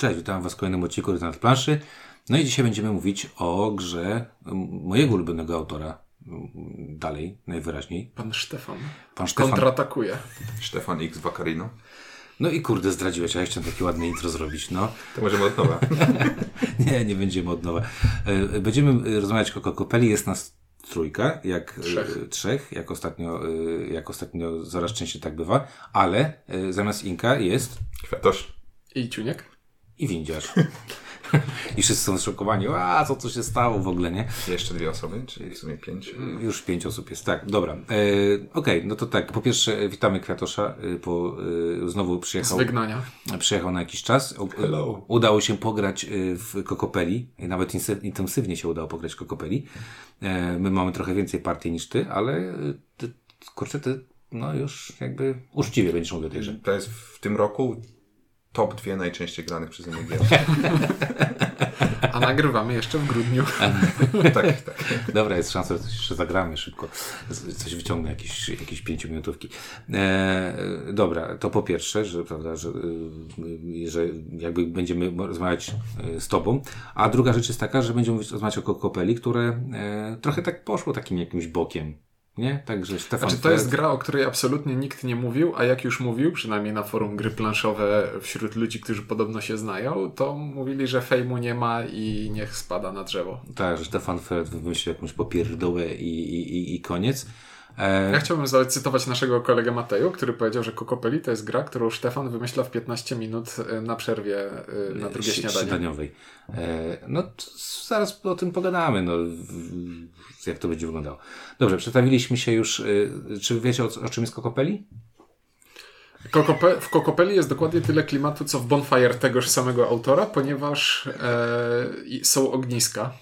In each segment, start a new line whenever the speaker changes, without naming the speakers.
Cześć, witam Was w kolejnym odcinku na planszy. No i dzisiaj będziemy mówić o grze mojego ulubionego autora. Dalej, najwyraźniej.
Pan Stefan.
Pan Stefan.
Kontratakuje.
Stefan X Vaccarino.
No i kurde, zdradziłeś, a ja chciałem takie ładne intro zrobić, no.
To możemy od nowa.
nie, nie będziemy od nowa. E, Będziemy rozmawiać o Kokopeli, jest nas trójka, jak e,
Trzech.
trzech jak, ostatnio, e, jak ostatnio coraz częściej tak bywa, ale e, zamiast Inka jest
Kwiatosz.
I Ciuniek?
I windziarz. I wszyscy są zszokowani, a co tu się stało w ogóle, nie?
Jeszcze dwie osoby, czyli w sumie pięć.
Już pięć osób jest, tak, dobra. E, Okej, no to tak, po pierwsze e, witamy Kwiatosza, e, po, e, znowu
Z
przyjechał,
wygnania.
przyjechał na jakiś czas. U-
Hello.
Udało się pograć e, w Kokopeli, i nawet intensywnie się udało pograć w Kokopeli. E, My mamy trochę więcej partii niż ty, ale e, ty, kurczę, ty no już jakby uczciwie będziesz mówił o tej grze.
To jest w tym roku top dwie najczęściej granych przeze mnie gier.
A nagrywamy jeszcze w grudniu.
tak, tak.
Dobra, jest szansa, że coś jeszcze zagramy szybko. Coś wyciągnę, jakieś, jakieś pięciominutówki. E, dobra, to po pierwsze, że, prawda, że, y, że jakby będziemy rozmawiać y, z tobą. A druga rzecz jest taka, że będziemy rozmawiać o Kokopeli, które e, trochę tak poszło takim jakimś bokiem. Nie? Także Stefan
Znaczy, to jest gra, o której absolutnie nikt nie mówił, a jak już mówił, przynajmniej na forum gry planszowe wśród ludzi, którzy podobno się znają, to mówili, że fejmu nie ma i niech spada na drzewo.
Tak, że Stefan Feld wymyślił jakąś popierdołę i, i, i, i koniec. E,
Ja chciałbym zacytować naszego kolegę Mateju, który powiedział, że Kokopeli to jest gra, którą Stefan wymyśla w 15 minut y, na przerwie y, na drugie śniadanie.
śniadaniowej. E, no zaraz o tym pogadamy, no, jak to będzie wyglądało. Dobrze, przedstawiliśmy się już. Czy wiecie o, o czym jest Kokopeli?
Kokope, w Kokopeli jest dokładnie tyle klimatu, co w Bonfire tegoż samego autora, ponieważ e, są ogniska.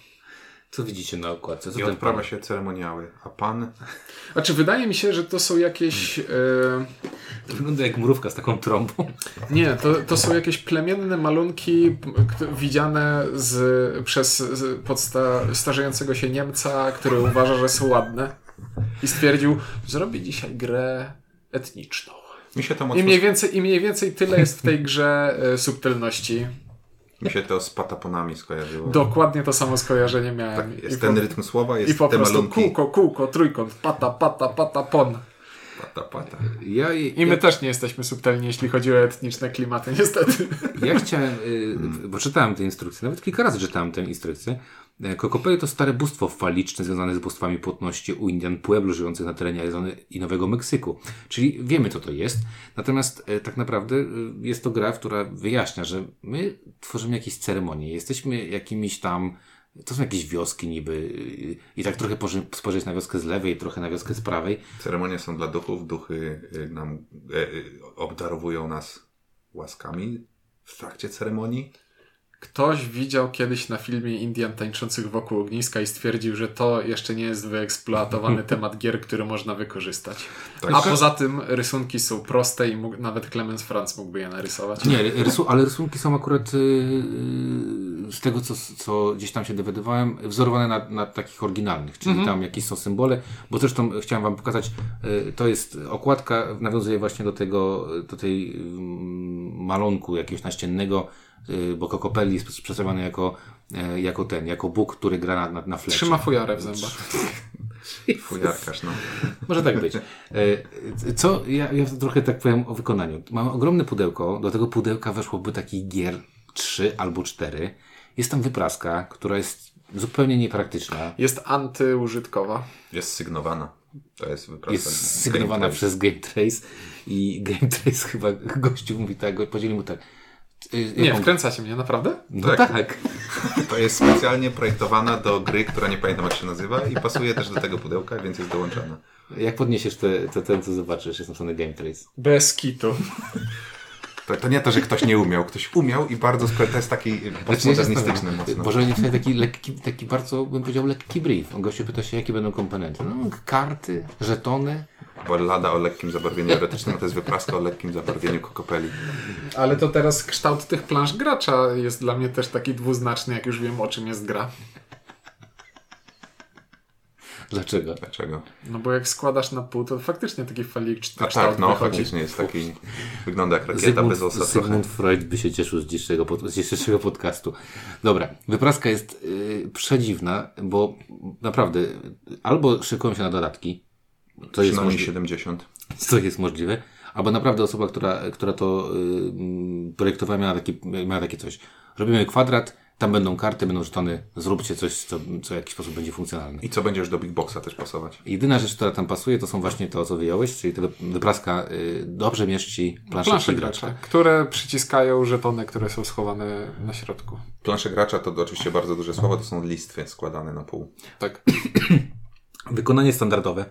Co widzicie na okładce? Co
I
ten
odprawia
pan-
się ceremoniały. A pan
Znaczy, wydaje mi się, że to są jakieś. E,
To wygląda jak mrówka z taką trąbą.
nie, to, to są jakieś plemienne malunki widziane z, przez z, podsta, starzejącego się Niemca, który uważa, że są ładne. I stwierdził, zrobi dzisiaj grę etniczną.
mi się to
I mniej więcej, i mniej więcej tyle jest w tej grze e, subtelności.
Mi się to z pataponami skojarzyło.
Dokładnie to samo skojarzenie miałem.
Tak, jest
I
ten
po-
rytm słowa,
I
jest
po
te
prostu
malunki.
kółko, kółko, trójkąt, pata, pata, pata, pon.
Pata, pata.
Ja,
I my też nie jesteśmy subtelni, jeśli chodzi o etniczne klimaty, niestety.
Ja chciałem, y, bo czytałem te instrukcje, nawet kilka razy czytałem tę instrukcję. E, Kokopeli to stare bóstwo faliczne związane z bóstwami płodności u Indian Pueblo żyjących na terenie Arizony i Nowego Meksyku. Czyli wiemy, co to jest. Natomiast e, tak naprawdę y, jest to gra, która wyjaśnia, że my tworzymy jakieś ceremonie. Jesteśmy jakimiś tam to są jakieś wioski niby i tak trochę spojrzeć na wioskę z lewej, trochę na wioskę z prawej.
Ceremonie są dla duchów. Duchy nam e, obdarowują nas łaskami w trakcie ceremonii.
Ktoś widział kiedyś na filmie Indian tańczących wokół ogniska i stwierdził, że to jeszcze nie jest wyeksploatowany temat gier, który można wykorzystać.
Tak.
A poza tym rysunki są proste i mógł, nawet Clemens Franz mógłby je narysować.
Nie, rysu, ale rysunki są akurat y, y, z tego, co, co gdzieś tam się dowiadywałem, wzorowane na, na takich oryginalnych, czyli tam jakieś są symbole, bo zresztą chciałem wam pokazać, y, to jest okładka, nawiązuje właśnie do tego, do tej y, malunku jakiegoś naściennego, bo Kokopelli jest przedstawiony jako, y, jako ten, jako Bóg, który gra na, na, na flesze.
Trzyma fujarę w zębach.
Fujarkarz, no.
Może tak być. E, Co, ja, ja trochę tak powiem o wykonaniu. Mam ogromne pudełko, do tego pudełka weszłoby takich gier trzy albo cztery. Jest tam wypraska, która jest zupełnie niepraktyczna.
Jest antyużytkowa.
Jest sygnowana. To jest wyprawa.
Jest sygnowana przez Game Trace i Game Trace chyba gościu mówi tak, podzielił mu tak. Y,
Nie,
jaką-
wkręcacie mnie, naprawdę?
No
Tak.
tak.
To jest specjalnie projektowana do gry, która nie pamiętam jak się nazywa i pasuje też do tego pudełka, więc jest dołączona.
Jak podniesiesz te, te, ten, co zobaczysz, jest napisane Game Trace.
Bez kitu.
To, to nie to, że ktoś nie umiał. Ktoś umiał i bardzo to jest taki postmodernistyczny mocno.
Może nie wstanie taki lekki, taki bardzo, bym powiedział, lekki brief. On gościu pyta się, jakie będą komponenty. No, karty, żetony.
Bo lada o lekkim zabarwieniu erotycznym, a to jest wypraska o lekkim zabarwieniu kokopeli.
Ale to teraz kształt tych plansz gracza jest dla mnie też taki dwuznaczny, jak już wiem o czym jest gra.
Dlaczego?
Dlaczego?
No bo jak składasz na pół, to faktycznie taki faliczny
A tak, no
wychodzi.
faktycznie jest taki, wygląda jak rakieta
Zygmunt,
bez osa trochę.
Zygmunt Freud by się cieszył z dzisiejszego, pod, z dzisiejszego podcastu. Dobra, wypraska jest yy, przedziwna, bo naprawdę albo szykują się na dodatki, to jest,
Przynajmniej
możli-
70.
to jest możliwe, albo naprawdę osoba, która, która to yy, projektowała, miała, taki, miała takie coś. Robimy kwadrat, tam będą karty, będą żetony, zróbcie coś, co, co w jakiś sposób będzie funkcjonalne.
I co będziesz do Big Boxa też pasować?
Jedyna rzecz, która tam pasuje, to są właśnie to, co wyjąłeś, czyli ta wypraska y, dobrze mieści plansze
Plansze
gracza.
gracze, które przyciskają żetony, które są schowane na środku.
Plansze gracza to oczywiście bardzo duże słowo, to są listwy składane na pół.
Tak.
Wykonanie standardowe.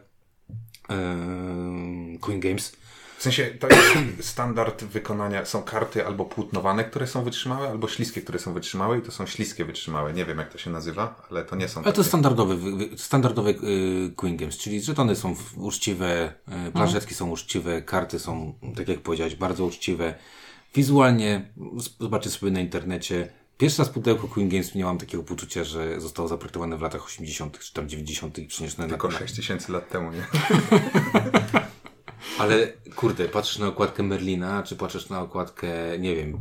Queen Games.
W sensie to jest standard wykonania, są karty albo płótnowane, które są wytrzymałe, albo śliskie, które są wytrzymałe i to są śliskie wytrzymałe. Nie wiem jak to się nazywa, ale to nie są
Ale to
takie.
standardowy, wy- wy- standardowe y, Queen Games, czyli żetony są uczciwe, y, plażetki są uczciwe, karty są, tak jak powiedziałeś, bardzo uczciwe. Wizualnie, zobaczcie sobie na internecie. Pierwszy raz pudełko Queen Games miałam takiego poczucia, że zostało zaprojektowane w latach 80. czy tam 90. i przeniesione
Tylko
na,
6 tysięcy lat temu, nie?
Ale kurde, patrzysz na okładkę Merlina, czy patrzysz na okładkę, nie wiem,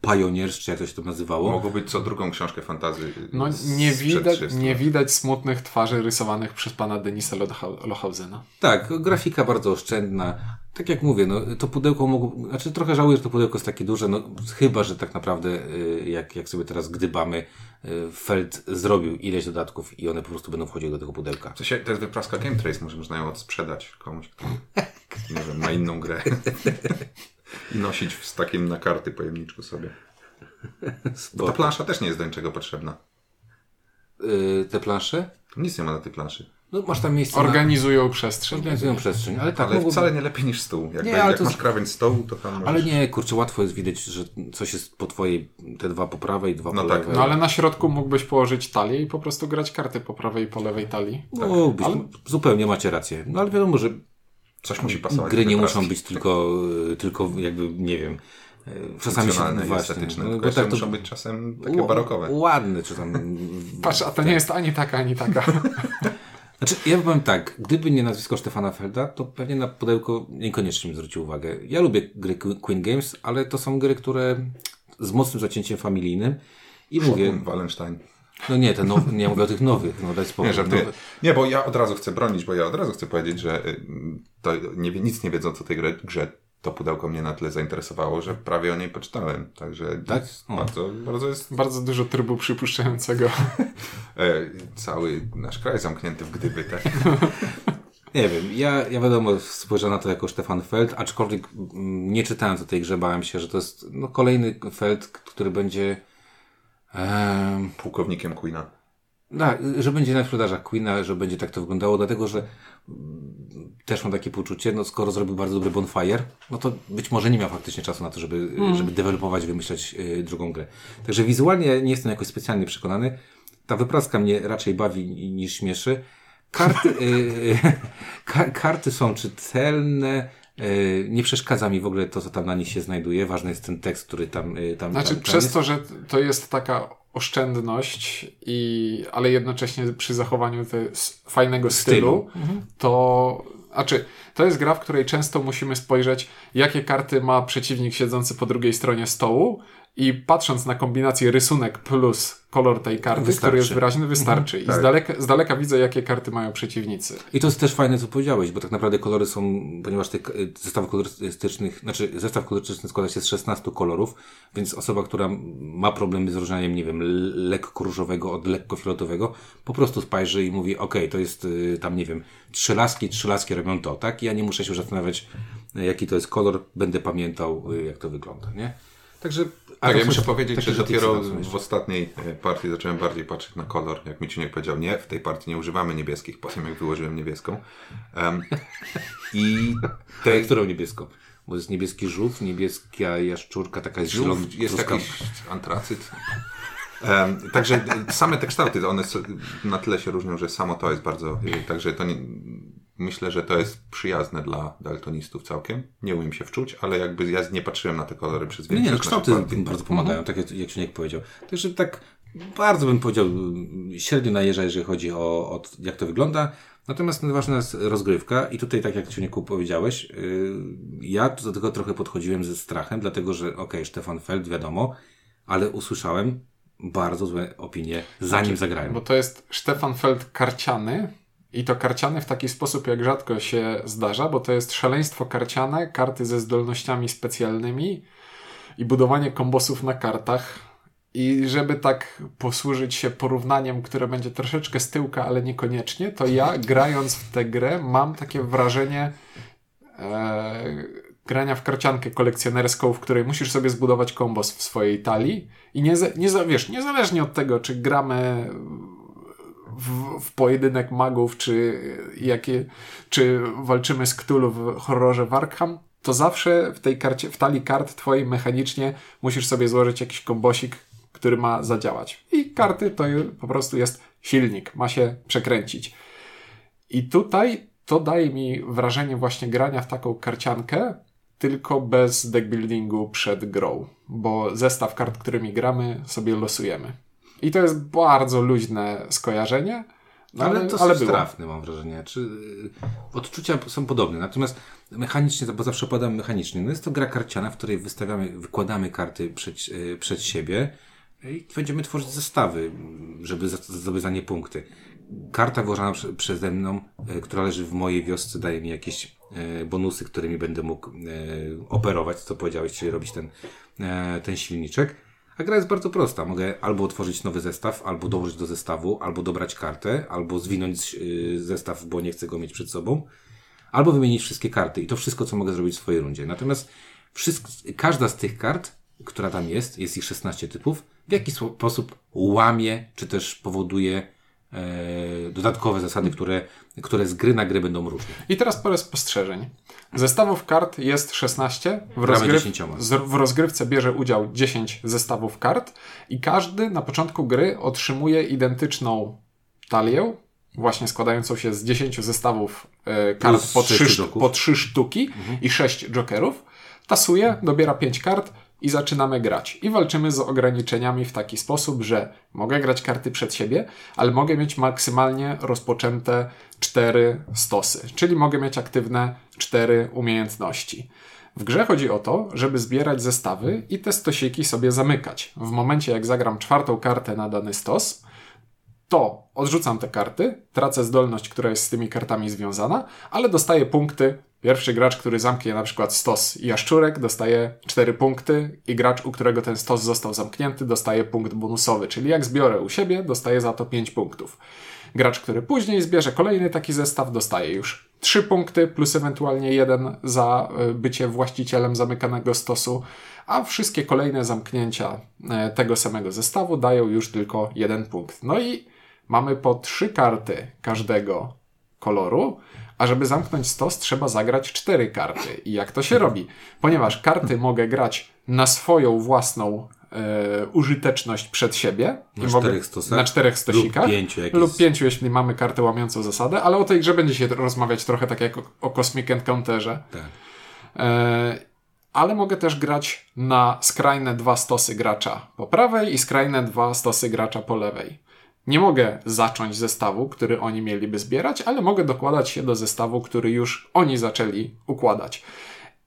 Pioneers, czy jak to się to nazywało.
Mogło być co drugą książkę fantazy.
No nie widać,
30
nie widać smutnych twarzy rysowanych przez pana Denisa Lohausena.
Tak, grafika bardzo oszczędna. Tak jak mówię, no, to pudełko mogło, znaczy trochę żałuję, że to pudełko jest takie duże, no chyba, że tak naprawdę, y, jak, jak sobie teraz gdybamy, y, Feld zrobił ileś dodatków i one po prostu będą wchodziły do tego pudełka.
W sensie, to jest wypraska Game Trace, może można ją odsprzedać komuś, kto, nie wiem, ma inną grę. I nosić z takim na karty pojemniczku sobie. Bo ta plansza też nie jest do niczego potrzebna.
Y, te plansze?
Nic nie ma na tej planszy.
No masz tam miejsce
Organizują
na...
przestrzeń.
Organizują przestrzeń, ale tak,
Ale
mogłoby-
wcale nie lepiej niż stół. Jak,
Nie, ale
jak
to
masz krawędź stołu, to tam możesz...
Ale nie, kurczę, łatwo jest widać, że coś jest po twojej, te dwa po prawej, dwa
No
po
tak,
lewej.
No ale na środku mógłbyś położyć talię i po prostu grać karty po prawej i po lewej talii.
Mógłbyś,
Ale-
zupełnie macie rację. No ale wiadomo, że
Coś musi pasować.
gry nie muszą być tylko, y, tylko jakby, nie wiem, y, czasami się właśnie,
estetyczne,
no, bo tak to-
muszą być czasem takie barokowe.
Ładne, czy tam...
Patrz, a to nie jest ani taka, ani taka.
Znaczy, ja powiem tak, gdyby nie nazwisko Stefana Felda, to pewnie na pudełko niekoniecznie bym zwrócił uwagę. Ja lubię gry Qu- Queen Games, ale to są gry, które z mocnym zacięciem familijnym i mówię,
Wallenstein.
No nie, te nowe, nie mówię o tych nowych, no daj spokój.
Nie, żartuję. Nie, bo ja od razu chcę bronić, bo ja od razu chcę powiedzieć, że y, to nie, nic nie wiedząc o tej grze, grze, to pudełko mnie na tyle zainteresowało, że prawie o niej poczytałem. Także
Tak?
bardzo, bardzo jest
Bardzo dużo trybu przypuszczającego.
e, cały nasz kraj zamknięty w gdyby, tak?
Nie wiem, ja, ja wiadomo spojrzałem na to jako Stefan Feld, aczkolwiek mm, nie czytając o tej grze, bałem się, że to jest no, kolejny Feld, który będzie em,
Pułkownikiem Queena.
Tak, że będzie na sprzedażach Queena, że będzie tak to wyglądało, dlatego że mm, też mam takie poczucie, no skoro zrobił bardzo dobry Bonfire, no to być może nie miał faktycznie czasu na to, żeby, żeby dewelopować, wymyślać y, drugą grę. Także wizualnie nie jestem jakoś specjalnie przekonany. Ta wypraska mnie raczej bawi niż śmieszy. Karty, y, ka, karty są czytelne, y, nie przeszkadza mi w ogóle to, co tam na nich się znajduje. Ważny jest ten tekst, który tam, y, tam,
Znaczy,
tam,
przez to, że to jest taka oszczędność, i, ale jednocześnie przy zachowaniu te, fajnego stylu,
Mhm.
to znaczy, to jest gra, w której często musimy spojrzeć, jakie karty ma przeciwnik siedzący po drugiej stronie stołu i patrząc na kombinację rysunek plus kolor tej karty,
Wystarczy.
który jest wyraźny, wystarczy. I
tak.
z, daleka, z daleka widzę, jakie karty mają przeciwnicy.
I to jest też fajne, co powiedziałeś, bo tak naprawdę kolory są, ponieważ tych y, zestawów kolorystycznych, znaczy zestaw kolorystyczny składa się z 16 kolorów, więc osoba, która ma problemy z różnianiem, nie wiem, lekko różowego od lekko fioletowego, po prostu spojrzy i mówi, ok, to jest y, tam, nie wiem, trzy laski, trzy laski robią to, tak? I ja nie muszę się już zastanawiać, y, jaki to jest kolor, będę pamiętał, jak to wygląda, nie? Także...
Tak, ja muszę powiedzieć, że dopiero w ostatniej e, partii zacząłem bardziej patrzeć na kolor. Jak mi Ciuniek powiedział, nie, w tej partii nie używamy niebieskich, po tym jak wyłożyłem niebieską. Em, I
Tej, którą niebieską? Bo jest niebieski żółw, niebieska jaszczurka, taka jest zielona,
jest
truskawka.
jakiś antracyt. Em, także e, same te kształty, one na tyle się różnią, że samo to jest bardzo, e, także to nie, myślę, że to jest przyjazne dla daltonistów całkiem. Nie umiem się wczuć, ale jakby ja nie patrzyłem na te kolory przez
Nie, nie, no
większość
kształty bardzo pomagają, tak jak, jak powiedział. Także tak bardzo bym powiedział, mm, średnio najeżdża, jeżeli chodzi o, o jak to wygląda. Natomiast ważna jest rozgrywka i tutaj, tak jak Ciuniku powiedziałeś, yy, ja do tego trochę podchodziłem ze strachem, dlatego że okej, okay, Stefan Feld, wiadomo, ale usłyszałem bardzo złe opinie, zanim znaczy, zagrałem.
Bo to jest Stefan Feld karciany i to karciany w taki sposób, jak rzadko się zdarza, bo to jest szaleństwo karciane, karty ze zdolnościami specjalnymi i budowanie kombosów na kartach. I żeby tak posłużyć się porównaniem, które będzie troszeczkę z tyłka, ale niekoniecznie, to ja grając w tę grę mam takie wrażenie e, grania w karciankę kolekcjonerską, w której musisz sobie zbudować kombos w swojej talii i nie, nie, wiesz, niezależnie od tego, czy gramy w, w pojedynek magów, czy, jakie, czy walczymy z Cthulhu w horrorze Warkham, to zawsze w tej karcie, w talii kart twojej mechanicznie musisz sobie złożyć jakiś kombosik, który ma zadziałać. I karty to po prostu jest silnik, ma się przekręcić. I tutaj to daje mi wrażenie właśnie grania w taką karciankę, tylko bez deckbuildingu przed grą, bo zestaw kart, którymi gramy, sobie losujemy. I to jest bardzo luźne skojarzenie.
No ale, ale to ale trafne, mam wrażenie. Czy, y, odczucia są podobne. Natomiast mechanicznie, bo zawsze podam mechanicznie, no jest to gra karciana, w której wystawiamy, wykładamy karty przed, y, przed siebie i będziemy tworzyć zestawy, żeby zdobyć za nie punkty. Karta włożona przeze mną, y, która leży w mojej wiosce, daje mi jakieś bonusy, którymi będę mógł operować, co powiedziałeś, czyli robić ten, ten silniczek a gra jest bardzo prosta. Mogę albo otworzyć nowy zestaw, albo dołożyć do zestawu, albo dobrać kartę, albo zwinąć yy, zestaw, bo nie chcę go mieć przed sobą, albo wymienić wszystkie karty. I to wszystko, co mogę zrobić w swojej rundzie. Natomiast wszystko, każda z tych kart, która tam jest, jest ich 16 typów, w jakiś sposób łamie, czy też powoduje dodatkowe zasady, które, które z gry na gry będą różne.
I teraz parę spostrzeżeń. Zestawów kart jest 16. W, rozgryw... w rozgrywce bierze udział 10 zestawów kart i każdy na początku gry otrzymuje identyczną talię, właśnie składającą się z 10 zestawów e, kart po 3, po 3 sztuki mhm. i 6 jokerów. Tasuje, dobiera 5 kart i zaczynamy grać. I walczymy z ograniczeniami w taki sposób, że mogę grać karty przed siebie, ale mogę mieć maksymalnie rozpoczęte cztery stosy, czyli mogę mieć aktywne cztery umiejętności. W grze chodzi o to, żeby zbierać zestawy i te stosiki sobie zamykać. W momencie, jak zagram czwartą kartę na dany stos, to odrzucam te karty, tracę zdolność, która jest z tymi kartami związana, ale dostaję punkty Pierwszy gracz, który zamknie na przykład stos jaszczurek, dostaje 4 punkty i gracz, u którego ten stos został zamknięty, dostaje punkt bonusowy. Czyli jak zbiorę u siebie, dostaje za to 5 punktów. Gracz, który później zbierze kolejny taki zestaw, dostaje już 3 punkty, plus ewentualnie jeden za e, bycie właścicielem zamykanego stosu, a wszystkie kolejne zamknięcia e, tego samego zestawu dają już tylko jeden punkt. No i mamy po 3 karty każdego koloru, a żeby zamknąć stos, trzeba zagrać cztery karty. I jak to się robi? Ponieważ karty mogę grać na swoją własną e, użyteczność przed siebie.
Na czterech stosach?
Na czterech stosikach.
Lub pięciu,
lub pięciu, jeśli mamy kartę łamiącą zasadę, ale o tej grze będzie się rozmawiać trochę tak jak o, o Cosmic Encounterze. Tak. E, ale mogę też grać na skrajne dwa stosy gracza po prawej i skrajne dwa stosy gracza po lewej. Nie mogę zacząć zestawu, który oni mieliby zbierać, ale mogę dokładać się do zestawu, który już oni zaczęli układać.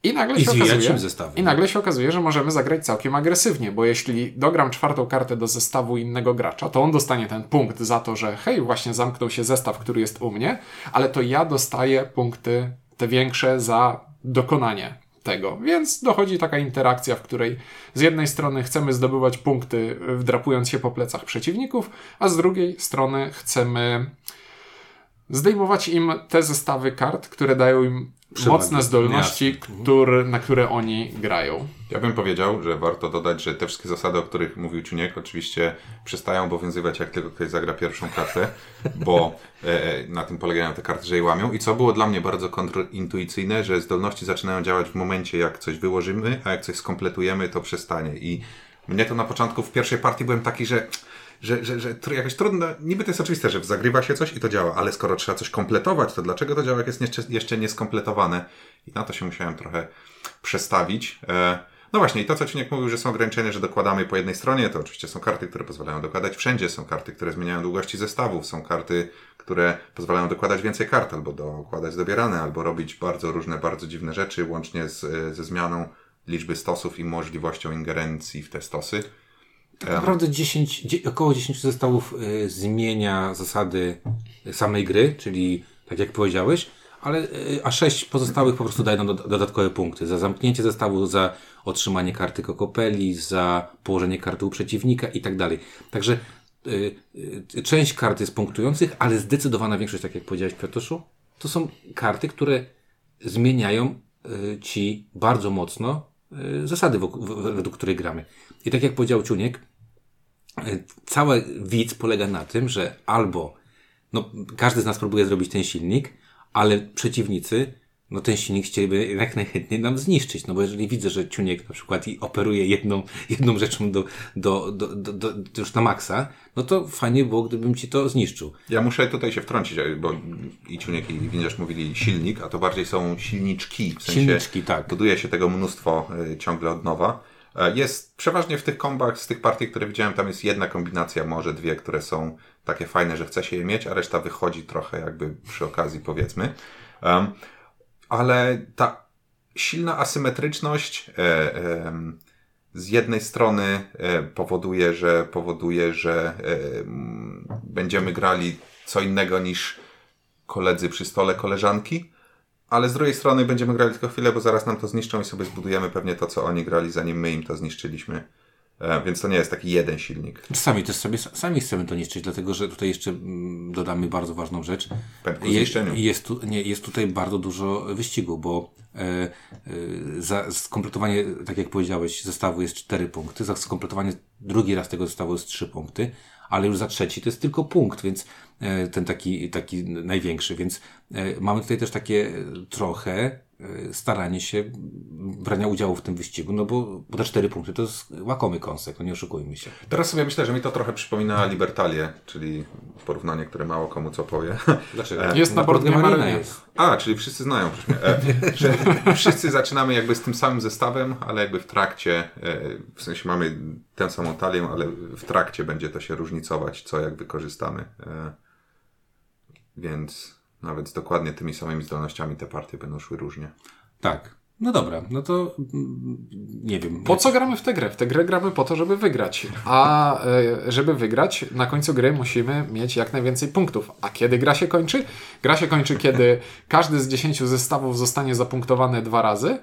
I nagle, I się okazuje, I nagle się okazuje, że możemy zagrać całkiem agresywnie, bo jeśli dogram czwartą kartę do zestawu innego gracza, to on dostanie ten punkt za to, że hej, właśnie zamknął się zestaw, który jest u mnie, ale to ja dostaję punkty te większe za dokonanie tego. Więc dochodzi taka interakcja, w której z jednej strony chcemy zdobywać punkty, wdrapując się po plecach przeciwników, a z drugiej strony chcemy zdejmować im te zestawy kart, które dają im mocne zdolności, który, na które oni grają.
Ja bym powiedział, że warto dodać, że te wszystkie zasady, o których mówił Czuniek, oczywiście przestają obowiązywać, jak tylko ktoś zagra pierwszą kartę, bo e, e, na tym polegają te karty, że je łamią. I co było dla mnie bardzo kontrintuicyjne, że zdolności zaczynają działać w momencie, jak coś wyłożymy, a jak coś skompletujemy, to przestanie. I mnie to na początku w pierwszej partii byłem taki, że że, że, że jakoś trudno, niby to jest oczywiste, że zagrywa się coś i to działa, ale skoro trzeba coś kompletować, to dlaczego to działa, jak jest jeszcze, jeszcze nieskompletowane? I na to się musiałem trochę przestawić. E, No właśnie, i to, co Ciuniek mówił, że są ograniczenia, że dokładamy po jednej stronie, to oczywiście są karty, które pozwalają dokładać wszędzie, są karty, które zmieniają długości zestawów, są karty, które pozwalają dokładać więcej kart, albo dokładać dobierane, albo robić bardzo różne, bardzo dziwne rzeczy, łącznie z, ze zmianą liczby stosów i możliwością ingerencji w te stosy.
Tak naprawdę 10, dzie- około 10 zestawów y, zmienia zasady samej gry, czyli tak jak powiedziałeś, ale y, a 6 pozostałych po prostu daje nam do, dodatkowe punkty. Za zamknięcie zestawu, za otrzymanie karty kokopeli, za położenie karty u przeciwnika i tak dalej. Także y, y, część kart jest punktujących, ale zdecydowana większość, tak jak powiedziałeś Kwiatoszu, to są karty, które zmieniają y, ci bardzo mocno y, zasady, według której gramy. I tak jak powiedział Ciuniek, y, cały widz polega na tym, że albo no, każdy z nas próbuje zrobić ten silnik, ale przeciwnicy no ten silnik chcieliby jak najchętniej nam zniszczyć, no bo jeżeli widzę, że Ciuniek na przykład i operuje jedną, jedną rzeczą do, do, do, do, do, już na maksa, no to fajnie było, gdybym ci to zniszczył.
Ja muszę tutaj się wtrącić, bo i Ciuniek i Winiarz mówili silnik, a to bardziej są silniczki. W sensie
Silniczki, tak.
buduje się tego mnóstwo y, ciągle od nowa. E, Jest przeważnie w tych kombach, z tych partii, które widziałem, tam jest jedna kombinacja, może dwie, które są takie fajne, że chce się je mieć, a reszta wychodzi trochę jakby przy okazji, powiedzmy. Um, ale ta silna asymetryczność e, em, z jednej strony e, powoduje, że powoduje, że e, będziemy grali co innego niż koledzy przy stole, koleżanki, ale z drugiej strony będziemy grali tylko chwilę, bo zaraz nam to zniszczą i sobie zbudujemy pewnie to, co oni grali, zanim my im to zniszczyliśmy. E, Więc to nie jest taki jeden silnik.
Czasami też sobie sami chcemy to niszczyć, dlatego że tutaj jeszcze mm, dodamy bardzo ważną rzecz.
Pędku zniszczeniu.
jest, tu, nie, jest tutaj bardzo dużo wyścigu, bo e, e, za skompletowanie, tak jak powiedziałeś, zestawu jest 4 punkty, za skompletowanie drugi raz tego zestawu jest 3 punkty, ale już za trzeci to jest tylko punkt, więc e, ten taki, taki największy, więc mamy tutaj też takie e, trochę e, staranie się brania udziału w tym wyścigu, no bo, bo te 4 punkty to jest łakomy kąsek, no nie oszukujmy się.
Teraz sobie myślę, że mi to trochę przypomina Libertalię, czyli porównanie, które mało komu co powie.
Dlaczego?
Jest na board game
Marina jest.
A, czyli wszyscy znają. mnie. E, że wszyscy zaczynamy jakby z tym samym zestawem, ale jakby w trakcie, e, w sensie mamy tę samą talię, ale w trakcie będzie to się różnicować, co jak wykorzystamy. E, więc nawet z dokładnie tymi samymi zdolnościami te partie będą szły różnie.
Tak. No dobra, no to mm, nie wiem.
Po co gramy w tę grę? W tę grę gramy po to, żeby wygrać. A e, żeby wygrać, na końcu gry musimy mieć jak najwięcej punktów. A kiedy gra się kończy? Gra się kończy, kiedy każdy z 10 zestawów zostanie zapunktowany dwa razy,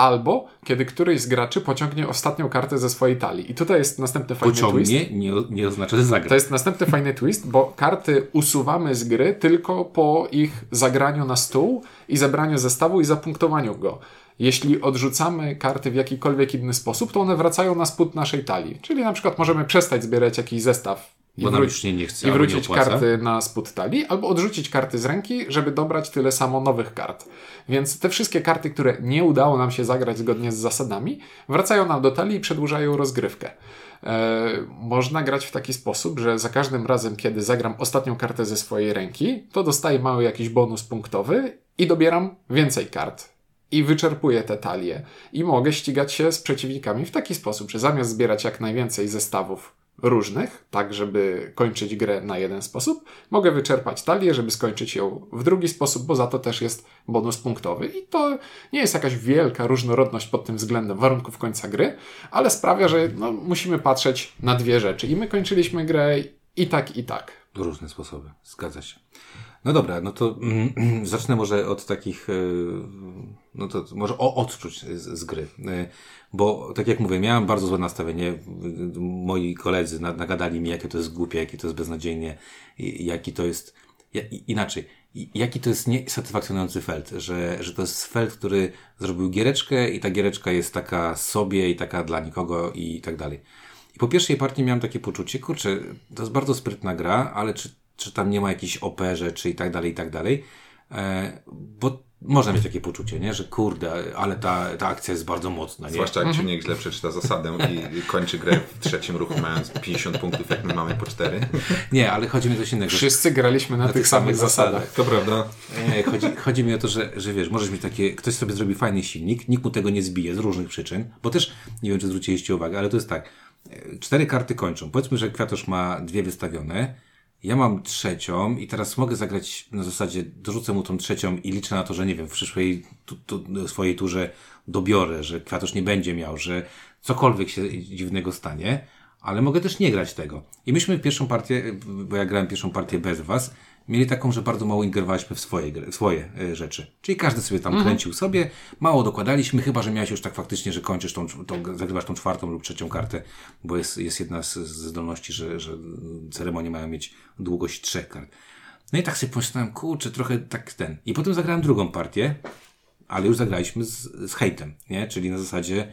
albo kiedy któryś z graczy pociągnie ostatnią kartę ze swojej talii. I tutaj jest następny fajny twist.
Pociągnie nie, nie oznacza, że zagra.
To jest następny fajny twist, bo karty usuwamy z gry tylko po ich zagraniu na stół i zebraniu zestawu i zapunktowaniu go. Jeśli odrzucamy karty w jakikolwiek inny sposób, to one wracają na spód naszej talii. Czyli na przykład możemy przestać zbierać jakiś zestaw i,
Bo nam
wró-
już się nie chce,
i wrócić karty na spód talii, albo odrzucić karty z ręki, żeby dobrać tyle samo nowych kart. Więc te wszystkie karty, które nie udało nam się zagrać zgodnie z zasadami, wracają nam do talii i przedłużają rozgrywkę. E, można grać w taki sposób, że za każdym razem, kiedy zagram ostatnią kartę ze swojej ręki, to dostaję mały jakiś bonus punktowy i dobieram więcej kart. I wyczerpuję te talie. I mogę ścigać się z przeciwnikami w taki sposób, że zamiast zbierać jak najwięcej zestawów różnych, tak żeby kończyć grę na jeden sposób, mogę wyczerpać talię, żeby skończyć ją w drugi sposób, bo za to też jest bonus punktowy. I to nie jest jakaś wielka różnorodność pod tym względem warunków końca gry, ale sprawia, że no, musimy patrzeć na dwie rzeczy. I my kończyliśmy grę i tak, i tak.
Różne sposoby, zgadza się. No dobra, no to mm, zacznę może od takich, e, no to może o odczuć z, z gry. E, Bo tak jak mówię, miałem bardzo złe nastawienie. Moi koledzy na- nagadali mi, jakie to jest głupie, jakie to jest beznadziejnie, jaki to jest, inaczej, jaki to jest niesatysfakcjonujący felt, że, że to jest felt, który zrobił giereczkę i ta giereczka jest taka sobie i taka dla nikogo i tak dalej. I po pierwszej partii miałem takie poczucie, kurczę, to jest bardzo sprytna gra, ale czy, czy tam nie ma jakichś OP rzeczy i tak dalej, i tak dalej. E, bo można mieć takie poczucie, nie? że kurde, ale ta, ta akcja jest bardzo mocna. Nie?
Zwłaszcza jak czynnik źle przeczyta zasadę i kończy grę w trzecim ruchu mając 50 punktów, jak my mamy po 4.
Nie, ale chodzi mi o coś innego.
Wszyscy graliśmy na, tych samych zasadach.
To prawda.
Nie, chodzi, chodzi mi o to, że, że wiesz, możesz mieć takie, ktoś sobie zrobi fajny silnik, nikt mu tego nie zbije z różnych przyczyn, bo też, nie wiem czy zwróciliście uwagę, ale to jest tak, e, cztery karty kończą. Powiedzmy, że Kwiatosz ma dwie wystawione, ja mam trzecią i teraz mogę zagrać na zasadzie, dorzucę mu tą trzecią i liczę na to, że nie wiem, w przyszłej tu, tu, swojej turze dobiorę, że Kwiatosz nie będzie miał, że cokolwiek się dziwnego stanie, ale mogę też nie grać tego. I myśmy pierwszą partię, bo ja grałem pierwszą partię bez was, mieli taką, że bardzo mało ingerowaliśmy w swoje, w swoje e, rzeczy. Czyli każdy sobie tam mhm. kręcił sobie, mało dokładaliśmy, chyba, że miałeś już tak faktycznie, że kończysz tą, tą zagrywasz tą czwartą lub trzecią kartę, bo jest, jest jedna z, z zdolności, że, że ceremonie mają mieć długość trzech kart. No i tak sobie pomyślałem, kurczę, trochę tak ten. I potem zagrałem drugą partię, ale już zagraliśmy z, z hejtem, nie? Czyli na zasadzie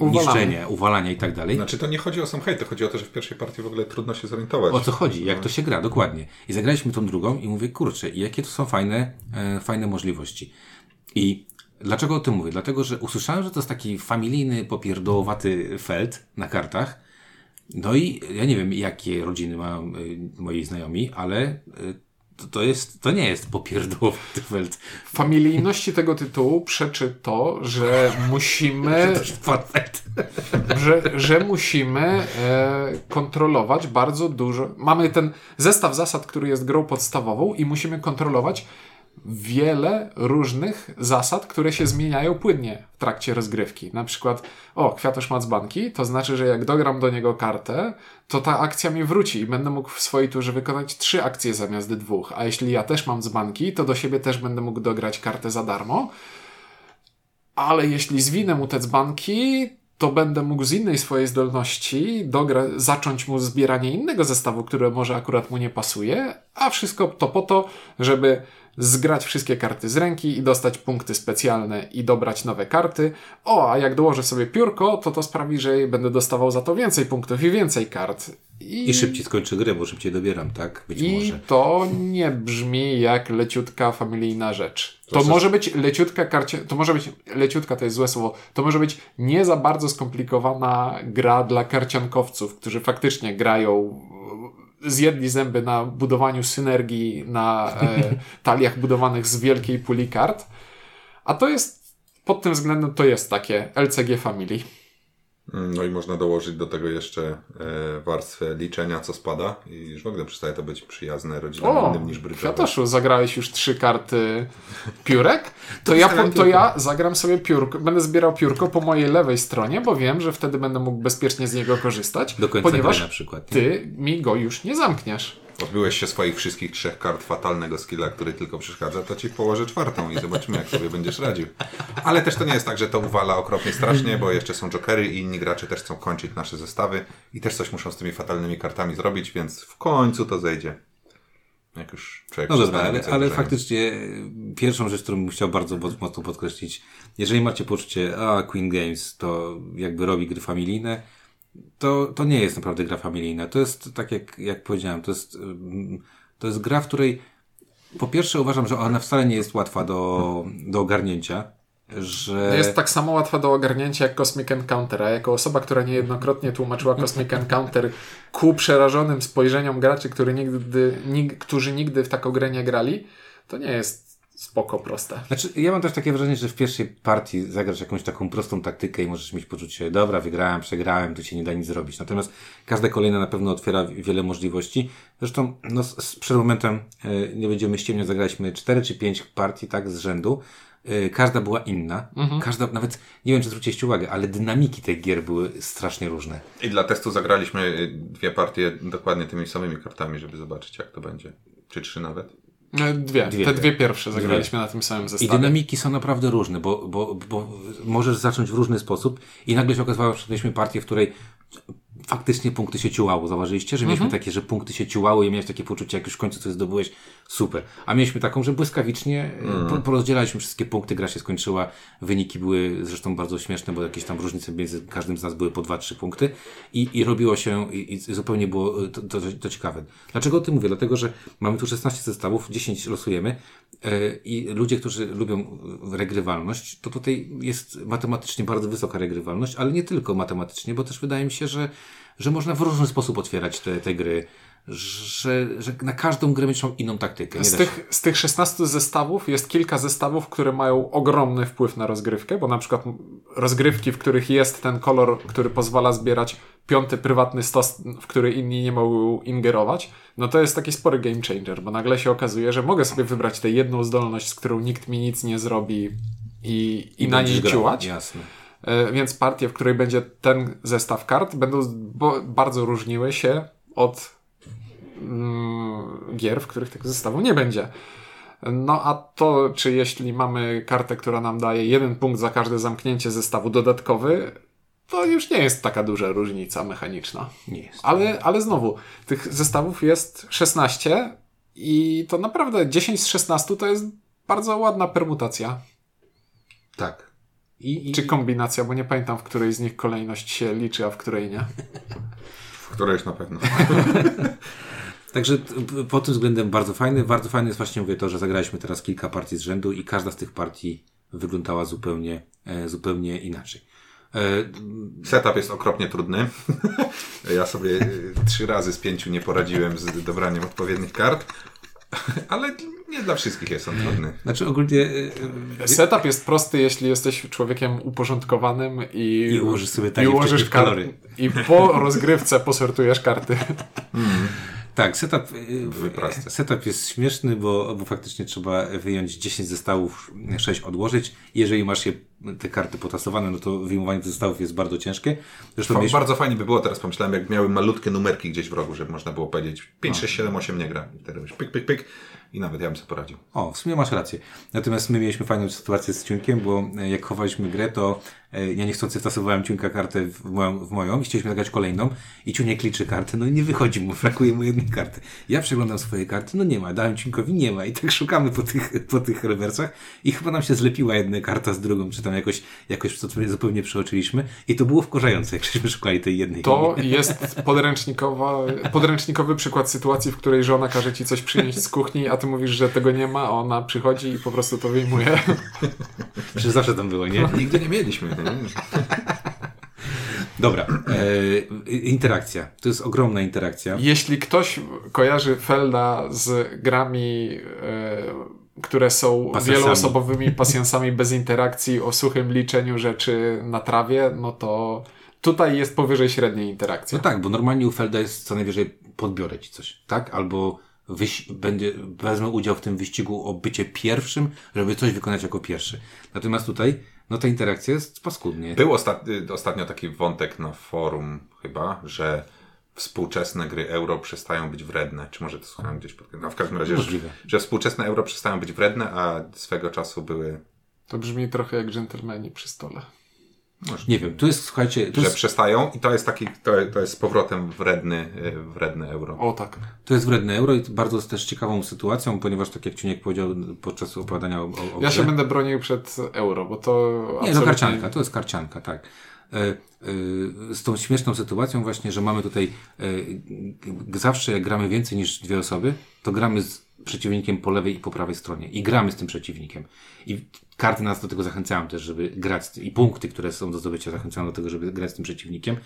niszczenie, uwalanie i tak dalej.
Znaczy to nie chodzi o sam hejt, to chodzi o to, że w pierwszej partii w ogóle trudno się zorientować.
O co chodzi, jak to się gra, dokładnie. I zagraliśmy tą drugą i mówię, kurczę, jakie to są fajne, e, fajne możliwości. I dlaczego o tym mówię? Dlatego, że usłyszałem, że to jest taki familijny, popierdołowaty felt na kartach. No i ja nie wiem, jakie rodziny mają y, moi znajomi, ale y, to, to, jest, to nie jest popierdłowaty felt.
Familijności tego tytułu przeczy to, że musimy. że, że musimy e, kontrolować bardzo dużo. Mamy ten zestaw zasad, który jest grą podstawową, i musimy kontrolować wiele różnych zasad, które się zmieniają płynnie w trakcie rozgrywki. Na przykład, o, kwiatusz ma dzbanki, to znaczy, że jak dogram do niego kartę, to ta akcja mi wróci i będę mógł w swojej turze wykonać trzy akcje zamiast dwóch. A jeśli ja też mam dzbanki, to do siebie też będę mógł dograć kartę za darmo. Ale jeśli zwinę mu te dzbanki, to będę mógł z innej swojej zdolności dogra- zacząć mu zbieranie innego zestawu, które może akurat mu nie pasuje, a wszystko to po to, żeby zgrać wszystkie karty z ręki i dostać punkty specjalne i dobrać nowe karty. O, a jak dołożę sobie piórko, to to sprawi, że będę dostawał za to więcej punktów i więcej kart.
I, I szybciej skończę grę, bo szybciej dobieram, tak?
Być I może. to nie brzmi jak leciutka familijna rzecz. To może być leciutka karcie, to może być, leciutka to jest złe słowo, to może być nie za bardzo skomplikowana gra dla karciankowców, którzy faktycznie grają zjedli zęby na budowaniu synergii na e, taliach budowanych z wielkiej puli kart. A to jest, pod tym względem, to jest takie LCG Family.
No i można dołożyć do tego jeszcze e, warstwę liczenia, co spada i już w ogóle przestaje to być przyjazne rodzinom innym niż brydżowe.
Kwiatoszu, zagrałeś już trzy karty piórek? To ja, to ja zagram sobie piórko, będę zbierał piórko po mojej lewej stronie, bo wiem, że wtedy będę mógł bezpiecznie z niego korzystać,
do końca
ponieważ
na przykład,
ty mi go już nie zamkniesz.
Pozbyłeś się swoich wszystkich trzech kart fatalnego skilla, który tylko przeszkadza, to ci położę czwartą i zobaczymy, jak sobie będziesz radził. Ale też to nie jest tak, że to uwala okropnie strasznie, bo jeszcze są jokery i inni gracze też chcą kończyć nasze zestawy i też coś muszą z tymi fatalnymi kartami zrobić, więc w końcu to zejdzie. Jak już człowiek
No dobra, ale, ale faktycznie pierwszą rzecz, którą bym chciał bardzo mocno podkreślić, jeżeli macie poczucie, a Queen Games to jakby robi gry familijne, to, to nie jest naprawdę gra familijna. To jest, tak jak, jak powiedziałem, to jest, to jest gra, w której po pierwsze uważam, że ona wcale nie jest łatwa do, do ogarnięcia. Że...
Jest tak samo łatwa do ogarnięcia jak Cosmic Encounter, a jako osoba, która niejednokrotnie tłumaczyła Cosmic Encounter ku przerażonym spojrzeniom graczy, który nigdy, nig, którzy nigdy w taką grę nie grali, to nie jest spoko, proste.
Znaczy, ja mam też takie wrażenie, że w pierwszej partii zagrasz jakąś taką prostą taktykę i możesz mieć poczucie, dobra, wygrałem, przegrałem, to się nie da nic zrobić. Natomiast każda kolejna na pewno otwiera wiele możliwości. Zresztą, no, z, przed momentem, e, nie będziemy ściemniać, zagraliśmy 4 czy 5 partii tak z rzędu. E, każda była inna. Mhm. Każda, nawet, nie wiem, czy zwróciliście uwagę, ale dynamiki tych gier były strasznie różne.
I dla testu zagraliśmy e, dwie partie dokładnie tymi samymi kartami, żeby zobaczyć, jak to będzie. Czy trzy nawet.
Dwie. dwie. Te dwie pierwsze zagraliśmy dwie. na tym samym zestawie.
I dynamiki są naprawdę różne, bo, bo, bo możesz zacząć w różny sposób i nagle się okazało, że mieliśmy partię, w której faktycznie punkty się ciułało. Zauważyliście, że mieliśmy
Mhm.
takie, że punkty się ciułały i miałeś takie poczucie, jak już w końcu coś zdobyłeś, super. A mieliśmy taką, że błyskawicznie
Mm.
mm. porozdzielaliśmy wszystkie punkty, gra się skończyła, wyniki były zresztą bardzo śmieszne, bo jakieś tam różnice między każdym z nas były po 2-3 punkty i, i robiło się, i, i zupełnie było to, to, to ciekawe. Dlaczego o tym mówię? Dlatego, że mamy tu 16 zestawów, 10 losujemy e, i ludzie, którzy lubią e, regrywalność, to tutaj jest matematycznie bardzo wysoka regrywalność, ale nie tylko matematycznie, bo też wydaje mi się, że, że można w różny sposób otwierać te, te gry, że, że na każdą grę będziesz miał inną taktykę.
Z tych, z tych 16 zestawów jest kilka zestawów, które mają ogromny wpływ na rozgrywkę, bo na przykład rozgrywki, w których jest ten kolor, który pozwala zbierać piąty prywatny stos, w który inni nie mogą ingerować, no to jest taki spory game changer, bo nagle się okazuje, że mogę sobie wybrać tę jedną zdolność, z którą nikt mi nic nie zrobi i, i, na
będziesz
niej ciułać.
Jasne.
E, Więc partie, w której będzie ten zestaw kart, będą bardzo różniły się od gier, w których tego zestawu nie będzie. No a to, czy jeśli mamy kartę, która nam daje jeden punkt za każde zamknięcie zestawu dodatkowy, to już nie jest taka duża różnica mechaniczna.
Nie jest.
Ale, ale znowu, tych zestawów jest 16 i to naprawdę 10 z 16 to jest bardzo ładna permutacja.
Tak. I, i,
Czy kombinacja, bo nie pamiętam, w której z nich kolejność się liczy, a w której nie.
W którejś na pewno.
Także pod tym względem bardzo fajny. Bardzo fajne jest właśnie mówię to, że zagraliśmy teraz kilka partii z rzędu i każda z tych partii wyglądała zupełnie, e, zupełnie inaczej. E,
Setup jest okropnie trudny. Ja sobie y, trzy razy z pięciu nie poradziłem z dobraniem odpowiednich kart, ale nie dla wszystkich jest on trudny.
znaczy ogólnie e,
Setup jest prosty, jeśli jesteś człowiekiem uporządkowanym i,
I ułożysz sobie
i
takie
ułożysz kar- I po rozgrywce posortujesz karty.
Tak, setup, y, setup jest śmieszny, bo, bo faktycznie trzeba wyjąć 10 zestawów, 6 odłożyć. Jeżeli masz je, te karty potasowane, no to wyjmowanie tych zestawów jest bardzo ciężkie. Zresztą mieliśmy-
Bardzo fajnie by było, teraz pomyślałem, jak miały malutkie numerki gdzieś w rogu, żeby można było powiedzieć 5, 6, 7, 8 nie gra. I wtedy już pyk, pyk, pyk i nawet ja bym sobie poradził.
O, w sumie masz rację. Natomiast my mieliśmy fajną sytuację z Ciunkiem, bo jak chowaliśmy grę, to ja niechcący wtasowałem Ciunka kartę w moją, w moją i chcieliśmy zagrać kolejną i Ciuniek liczy karty, no i nie wychodzi mu, brakuje mu jednej karty. Ja przeglądam swoje karty, no nie ma, dałem Ciunkowi, nie ma i tak szukamy po tych, po tych rewersach i chyba nam się zlepiła jedna karta z drugą, czy tam jakoś, jakoś zupełnie- zupełnie przeoczyliśmy i to było wkurzające, jak żeśmy szukali tej jednej.
To jest podręcznikowa, podręcznikowy przykład sytuacji, w której żona każe ci coś przynieść z kuchni, a ty mówisz, że tego nie ma, a ona przychodzi i po prostu to wyjmuje.
Przecież zawsze tam było, nie?
Nigdy nie mieliśmy.
Dobra, e, interakcja. To jest ogromna interakcja.
Jeśli ktoś kojarzy Felda z grami, e, które są
Pasjansami.
wieloosobowymi pasjansami bez interakcji, o suchym liczeniu rzeczy na trawie, no to tutaj jest powyżej średniej interakcja.
No tak, bo normalnie u Felda jest co najwyżej podbiorę ci coś, tak? Albo wyś- będzie, wezmę udział w tym wyścigu o bycie pierwszym, żeby coś wykonać jako pierwszy. Natomiast tutaj, no ta interakcja jest paskudnie.
Był ostat... ostatnio taki wątek na forum chyba, że współczesne gry euro przestają być wredne. Czy może to słuchałem gdzieś pod... No w każdym razie, że,
Możliwe.
że współczesne euro przestają być wredne, a swego czasu były...
To brzmi trochę jak dżentelmeni przy stole.
Nie wiem, tu jest, słuchajcie, tu
że
jest,
przestają i to jest taki, to, to jest z powrotem wredny, y, wredne euro.
O tak.
to jest wredne euro i bardzo też ciekawą sytuacją, ponieważ tak jak Ciuniek powiedział podczas opowiadania o, o, o
Ja się będę bronił przed euro, bo to
Nie, to
absolutnie-
karcianka, to jest karcianka, tak. E, e, z tą śmieszną sytuacją właśnie, że mamy tutaj e, zawsze jak gramy więcej niż dwie osoby, to gramy z przeciwnikiem po lewej i po prawej stronie i gramy z tym przeciwnikiem. I karty nas do tego zachęcają też, żeby grać i punkty, które są do zdobycia zachęcają do tego, żeby grać z tym przeciwnikiem.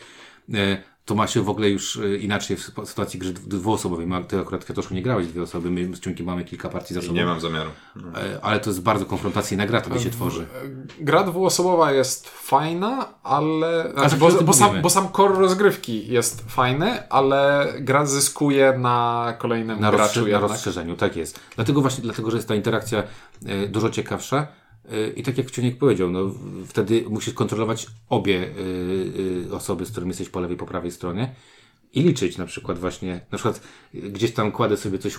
E, to ma się w ogóle już e, inaczej w sytu- sytuacji gry dw- dwuosobowej. Ty akurat Kwiatoszu nie grałeś dwie osoby, my z Ciunkiem mamy kilka partii za
I
sobą.
nie mam zamiaru.
E, Ale to jest bardzo konfrontacyjna gra, to się tworzy.
Gra dwuosobowa jest fajna, ale. Znaczy, bo, bo, sam, bo sam core rozgrywki jest fajny, ale gra zyskuje na kolejnym
na,
graczu
na rozszerzeniu, tak jest. Dlatego właśnie, dlatego, że jest ta interakcja e, dużo ciekawsza e, i tak jak Ciuniek powiedział, no, wtedy musisz kontrolować obie e, e, osoby, z którymi jesteś po lewej, po prawej stronie i liczyć na przykład właśnie, na przykład gdzieś tam kładę sobie coś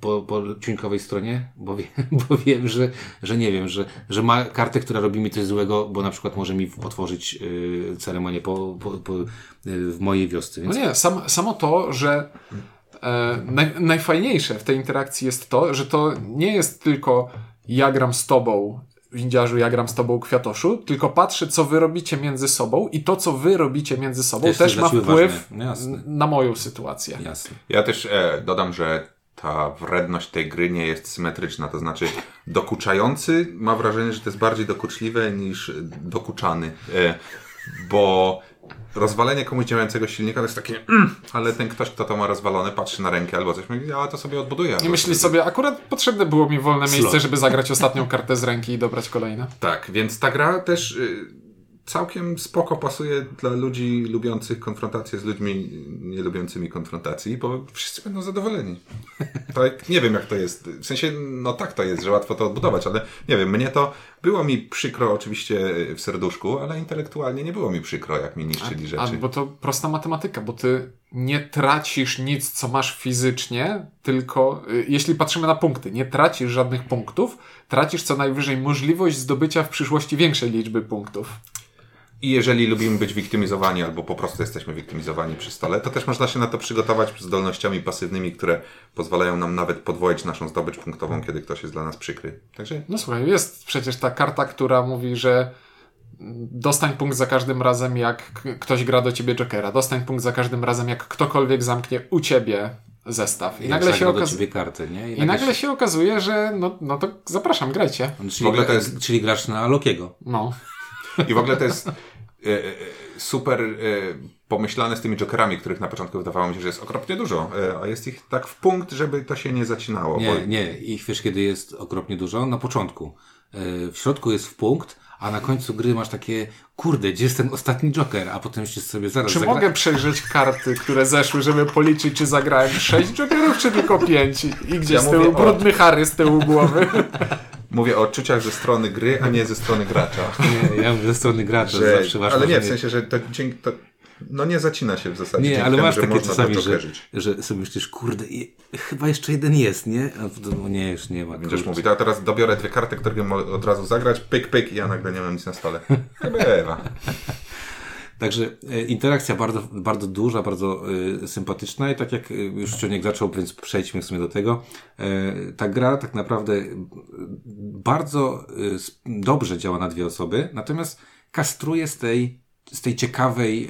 po, po stronie, bo, wie, bo wiem, że, że nie wiem, że, że ma kartę, która robi mi coś złego, bo na przykład może mi otworzyć y, ceremonię po, po, po, y, w mojej wiosce. Więc...
No nie, sam, samo to, że e, naj, najfajniejsze w tej interakcji jest to, że to nie jest tylko ja gram z tobą windziarzu, ja gram z tobą kwiatoszu, tylko patrzę, co wy robicie między sobą i to, co wy robicie między sobą,
Też
też, ma wpływ.
No
na moją sytuację.
Jasne.
Ja też e, dodam, że ta wredność tej gry nie jest symetryczna, to znaczy dokuczający ma wrażenie, że to jest bardziej dokuczliwe niż dokuczany, e, bo rozwalenie komuś działającego silnika to jest takie, mm, ale ten ktoś, kto to ma rozwalone, patrzy na rękę albo coś, mówi, ja to sobie odbuduję.
I myśli sobie, akurat potrzebne było mi wolne miejsce,
Slot.
żeby zagrać ostatnią kartę z ręki i dobrać kolejne.
Tak, więc ta gra też y, całkiem spoko pasuje dla ludzi lubiących konfrontację z ludźmi nie lubiącymi konfrontacji, bo wszyscy będą zadowoleni. Tak, nie wiem jak to jest. W sensie, no tak to jest, że łatwo to odbudować, ale nie wiem, mnie to było mi przykro oczywiście w serduszku, ale intelektualnie nie było mi przykro, jak mi niszczyli
A,
rzeczy.
bo to prosta matematyka, bo ty nie tracisz nic, co masz fizycznie, tylko y, jeśli patrzymy na punkty, nie tracisz żadnych punktów, tracisz co najwyżej możliwość zdobycia w przyszłości większej liczby punktów.
I jeżeli lubimy być wiktymizowani, albo po prostu jesteśmy wiktymizowani przy stole, to też można się na to przygotować zdolnościami pasywnymi, które pozwalają nam nawet podwoić naszą zdobycz punktową, kiedy ktoś jest dla nas przykry. Także
No słuchaj, jest przecież ta karta, która mówi, że dostań punkt za każdym razem, jak ktoś gra do ciebie Jokera. Dostań punkt za każdym razem, jak ktokolwiek zamknie u ciebie zestaw. I,
Jak
nagle się, okaz...
ciebie kartę, nie?
I nagle się okazuje, że no, no to zapraszam, grajcie.
Czyli,
W ogóle to jest-
czyli grasz na Lokiego.
No.
I w ogóle to jest e, e, super e, pomyślane z tymi jokerami, których na początku wydawało mi się, że jest okropnie dużo, e, a jest ich tak w punkt, żeby to się nie zacinało. bo...
Nie, nie. Ich wiesz, kiedy jest okropnie dużo? Na początku. W środku jest w punkt, a na końcu gry masz takie, kurde, gdzie jest ten ostatni Joker? A potem się sobie zaraz
Czy
zagra-
mogę przejrzeć karty, które zeszły, żeby policzyć, czy zagrałem 6 jokerów, czy tylko 5? I gdzie
Ja
z tyłu
mówię o-
brudny Harry z tyłu głowy?
Mówię o odczuciach ze strony gry, a nie ze strony gracza.
Nie, ja mówię ze strony gracza,
Że,
zawsze masz
ale nie, w sensie, że to, dzięki, to no nie zacina się w zasadzie.
Nie, ale
temu,
masz takie czasami, że, że sobie myślisz, kurde, i- chyba jeszcze jeden jest, nie? A potem, o nie, już nie ma.
Będziesz mówić, a teraz dobiorę dwie karty, które mogę od razu zagrać, pyk, pyk i ja nagle nie mam nic na stole. Chyba.
Także e, interakcja bardzo, bardzo duża, bardzo e, sympatyczna i tak jak e, już Cioniek zaczął, więc przejdźmy w sumie do tego. Ta gra tak naprawdę bardzo dobrze działa na dwie osoby, natomiast kastruje z tej, z tej ciekawej,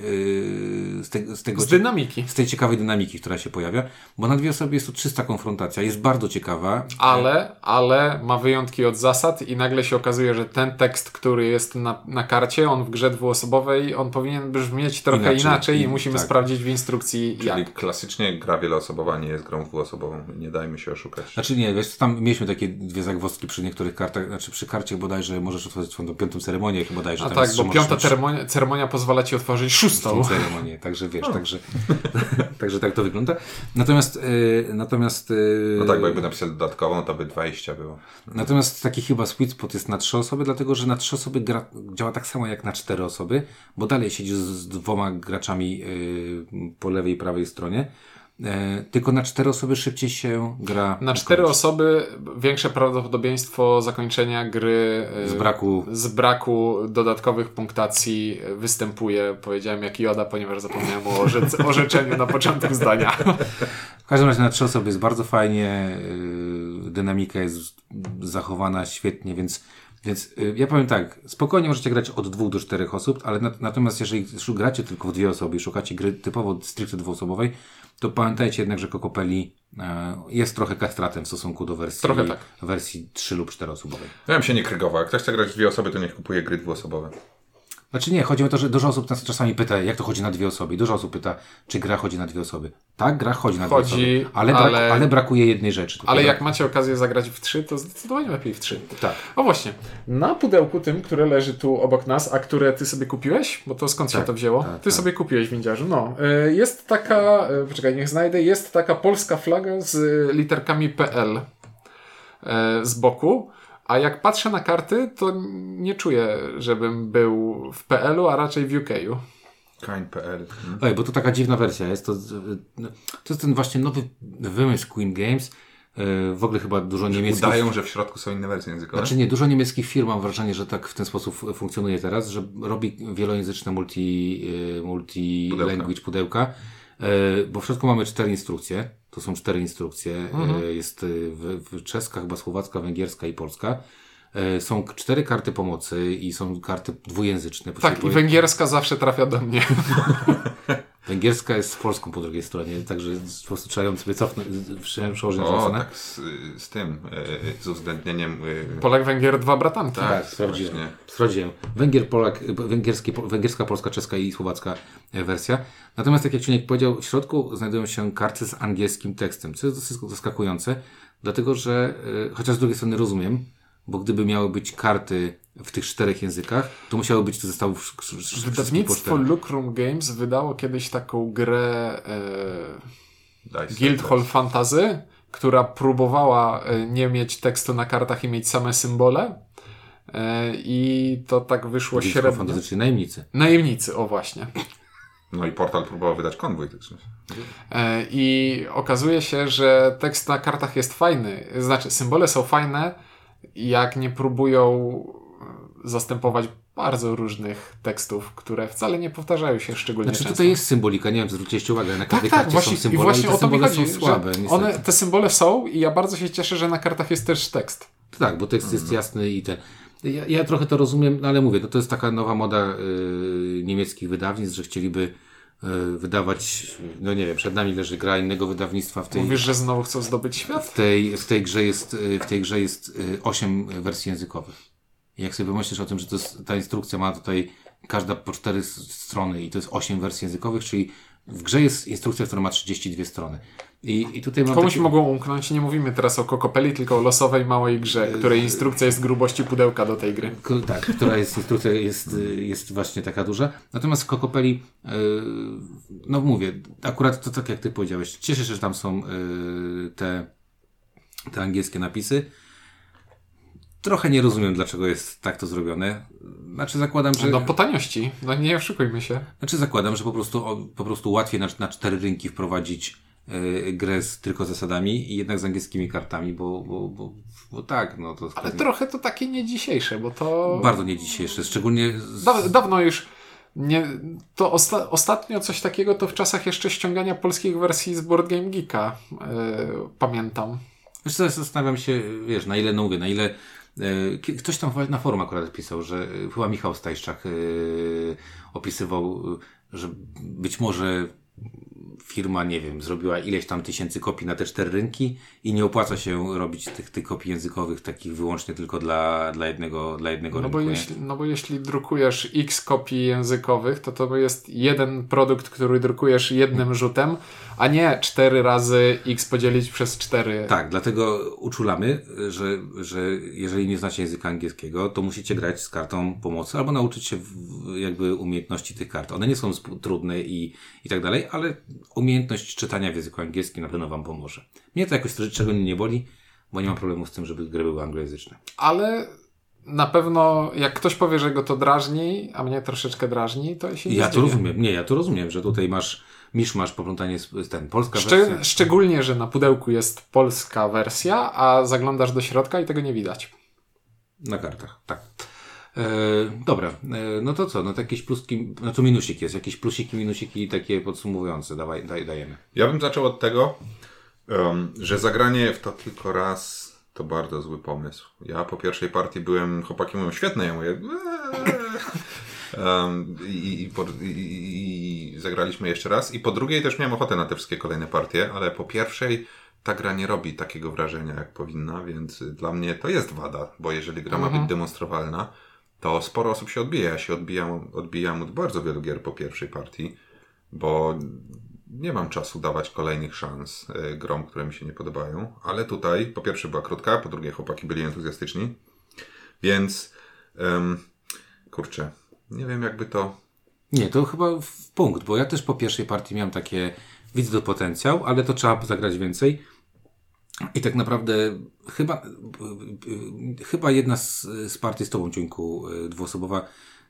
e, z, te, z tego
Z dynamiki.
z tej ciekawej dynamiki, która się pojawia, bo na dwie osoby jest to czysta konfrontacja, jest bardzo ciekawa.
Ale, ale ma wyjątki od zasad i nagle się okazuje, że ten tekst, który jest na, na karcie, on w grze dwuosobowej, on powinien brzmieć trochę
Inaczej.
inaczej, i
I-
musimy
tak.
sprawdzić w instrukcji
Czyli
jak.
klasycznie gra wieloosobowa nie jest grą dwuosobową. Nie dajmy się oszukać.
Znaczy nie, wiesz, tam mieliśmy takie dwie zagwozdki przy niektórych kartach, znaczy przy karcie bodajże możesz otworzyć swoją piątą ceremonię, chyba bodajże
A
tam
tak, bo piąta
mieć
ceremonia, pozwala ci otworzyć szóstą.
tą ceremonię, także wiesz, także, także tak to wygląda. Natomiast, y, natomiast, y,
No tak, bo jakby napisali dodatkową, to by 20 było.
natomiast taki chyba sweet spot jest na trzy osoby, dlatego że na trzy osoby gra, działa tak samo jak na cztery osoby, bo dalej siedzisz z, z dwoma graczami y, po lewej i prawej stronie. E, tylko na cztery osoby szybciej się gra.
Na cztery osoby większe prawdopodobieństwo zakończenia gry e,
Z braku.
z braku dodatkowych punktacji występuje. Powiedziałem jak Joda, ponieważ zapomniałem o orze- orzeczeniu na początku zdania.
W każdym razie na trzy osoby jest bardzo fajnie, yy, dynamika jest zachowana świetnie, więc, więc ja powiem tak, spokojnie możecie grać od dwóch do czterech osób, ale nat- natomiast jeżeli gracie tylko w dwie osoby i szukacie gry typowo stricte dwuosobowej, to pamiętajcie jednak, że Kokopeli yy, jest trochę kastratem w stosunku do wersji,
Trochę tak.
wersji trzy lub czteroosobowej.
Ja bym się nie krygował. Jak ktoś chce grać w dwie osoby, to niech kupuje gry dwuosobowe.
Znaczy nie, chodzi o to, że dużo osób nas czasami pyta, jak to chodzi na dwie osoby. Dużo osób pyta, czy gra chodzi na dwie osoby. Tak, gra chodzi na
Chodzi,
dwie osoby, ale, brak,
ale-
ale brakuje jednej rzeczy.
Ale
Brak-
jak macie okazję zagrać w trzy, to zdecydowanie lepiej w trzy.
Tak.
O właśnie, na pudełku tym, które leży tu obok nas, a które ty sobie kupiłeś, bo to skąd się
Tak,
to wzięło?
tak,
ty
tak.
sobie kupiłeś windziarzu. No, y, jest taka, y, poczekaj, niech znajdę, jest taka polska flaga z literkami PL y, z boku. A jak patrzę na karty, to nie czuję, żebym był w PL-u, a raczej w UK-u.
Kain.pl.
Oj, bo to taka dziwna wersja jest. To, to jest ten właśnie nowy wymysł Queen Games. E, W ogóle chyba dużo niemieckich...
Udają, że w środku są inne wersje językowe.
Znaczy nie, dużo niemieckich firm mam wrażenie, że tak w ten sposób funkcjonuje teraz, że robi wielojęzyczne multi, e, multi
Pudełka.
language pudełka, e, bo w środku mamy cztery instrukcje. To są cztery instrukcje. E, Jest e, w, w czeska, chyba słowacka, węgierska i polska. E, Są cztery karty pomocy i są karty dwujęzyczne.
Tak, i węgierska zawsze trafia do mnie.
Węgierska jest z polską po drugiej stronie, także po prostu trzeba ją sobie cofnąć, przełożyć na
tak z, z tym, e, z uwzględnieniem... e,
Polak, Węgier, dwa bratanki.
Tak,
Tak, sprawdziłem.
właśnie.
Sprawdziłem. Węgier, Polak, węgierskie, węgierska, polska, czeska i słowacka wersja. Natomiast, tak jak Ciuniek powiedział, w środku znajdują się karty z angielskim tekstem, co jest dosyć zaskakujące, dlatego że, chociaż z drugiej strony rozumiem, bo gdyby miały być karty w tych czterech językach, to musiały być te zestawy
Wydawnictwo. Lucrum Games wydało kiedyś taką grę e,
Settlers.
Fantasy, która próbowała e, nie mieć tekstu na kartach i mieć same symbole. E, I to tak wyszło
Guildhall
średnio.
Fantasy, czyli najemnicy.
Najemnicy, o właśnie.
No i portal próbował wydać konwój. Tak.
E, I okazuje się, że tekst na kartach jest fajny. Znaczy, symbole są fajne, jak nie próbują e, zastępować bardzo różnych tekstów, które wcale nie powtarzają się szczególnie
Znaczy
często.
tutaj jest symbolika, nie wiem, zwróciliście uwagę, na
Tak,
każdej
tak,
karcie
właśnie,
są
i
symbole
właśnie
i
o
te symbole
chodzi,
są słabe,
one, te symbole są i ja bardzo się cieszę, że na kartach jest też tekst.
Tak, bo tekst jest jasny i ten. Ja, ja trochę to rozumiem, no ale mówię, no to jest taka nowa moda y, niemieckich wydawnictw, że chcieliby wydawać, no nie wiem, przed nami leży gra innego wydawnictwa w tej,
Mówisz, że znowu chcą zdobyć świat?
w tej, w tej grze jest, y, w tej grze jest y, 8 wersji językowych. Jak sobie pomyślisz o tym, że to jest, ta instrukcja ma tutaj każda po cztery s- strony i to jest 8 wersji językowych, czyli w grze jest instrukcja, która ma 32 strony. I, i tutaj
Komuś
takie-
mogą umknąć, nie mówimy teraz o Kokopeli, tylko o losowej małej grze, której instrukcja jest grubości pudełka do tej gry.
Tak, która jest, instrukcja jest, jest właśnie taka duża. Natomiast w Kokopeli, yy, no mówię, akurat to tak jak ty powiedziałeś, cieszę się, że tam są yy, te, te angielskie napisy. Trochę nie rozumiem, dlaczego jest tak to zrobione. Znaczy zakładam, że,
No po taniości, no nie oszukujmy się.
znaczy zakładam, że po prostu, po prostu łatwiej na, na cztery rynki wprowadzić grę z tylko zasadami i jednak z angielskimi kartami, bo, bo, bo, bo tak, no to
Ale trochę to takie nie dzisiejsze, bo to...
bardzo nie dzisiejsze, szczególnie z,
Da, dawno już nie, to osta ostatnio coś takiego to w czasach jeszcze ściągania polskich wersji z Board Game Geeka yy, pamiętam.
Wiesz co, zastanawiam się, wiesz, na ile, no mówię, na ile ki- ktoś tam na forum akurat pisał, że e, chyba Michał Stajszczak e, opisywał, e, że być może firma, nie wiem, zrobiła ileś tam tysięcy kopii na te cztery rynki i nie opłaca się robić tych, tych kopii językowych takich wyłącznie tylko dla, dla jednego, dla jednego
No
rynku.
bo, jeśli, no bo jeśli drukujesz x kopii językowych, to to jest jeden produkt, który drukujesz jednym rzutem, a nie cztery razy x podzielić przez cztery.
Tak, dlatego uczulamy, że, że jeżeli nie znacie języka angielskiego, to musicie grać z kartą pomocy albo nauczyć się jakby umiejętności tych kart. One nie są trudne i, i tak dalej, ale umiejętność czytania w języku angielskim na pewno Wam pomoże. Mnie to jakoś czego nie boli, bo nie mam problemu z tym, żeby gry były anglojęzyczne.
Ale na pewno jak ktoś powie, że go to drażni, a mnie troszeczkę drażni, to się nie
Ja to rozumiem. Nie, ja to rozumiem, że tutaj masz misz, masz poplątanie z, ten, polska wersja.
szczególnie, że na pudełku jest polska wersja, a zaglądasz do środka i tego nie widać.
Na kartach, tak. E, dobra, e, no to co? No to jakieś pluski, no to minusik jest, jakieś plusiki, minusiki takie podsumowujące dawaj, daj, dajemy.
Ja bym zaczął od tego, em, że zagranie w to tylko raz to bardzo zły pomysł. Ja po pierwszej partii byłem, chłopaki mówią, świetne, ja mówię, Em, i, i, po, i, i, i zagraliśmy jeszcze raz. I po drugiej też miałem ochotę na te wszystkie kolejne partie, ale po pierwszej ta gra nie robi takiego wrażenia, jak powinna, więc dla mnie to jest wada, bo jeżeli gra ma być demonstrowalna, to sporo osób się odbija. Ja się odbijam, odbijam od bardzo wielu gier po pierwszej partii, bo nie mam czasu dawać kolejnych szans y, grom, które mi się nie podobają, ale tutaj po pierwsze była krótka, po drugie chłopaki byli entuzjastyczni, więc em, kurczę, nie wiem jakby to
Nie, to chyba w punkt, bo ja też po pierwszej partii miałem takie, widzę to potencjał, ale to trzeba zagrać więcej. I tak naprawdę chyba, chyba jedna z, z partii z tobą, Ciuńku, y, dwuosobowa,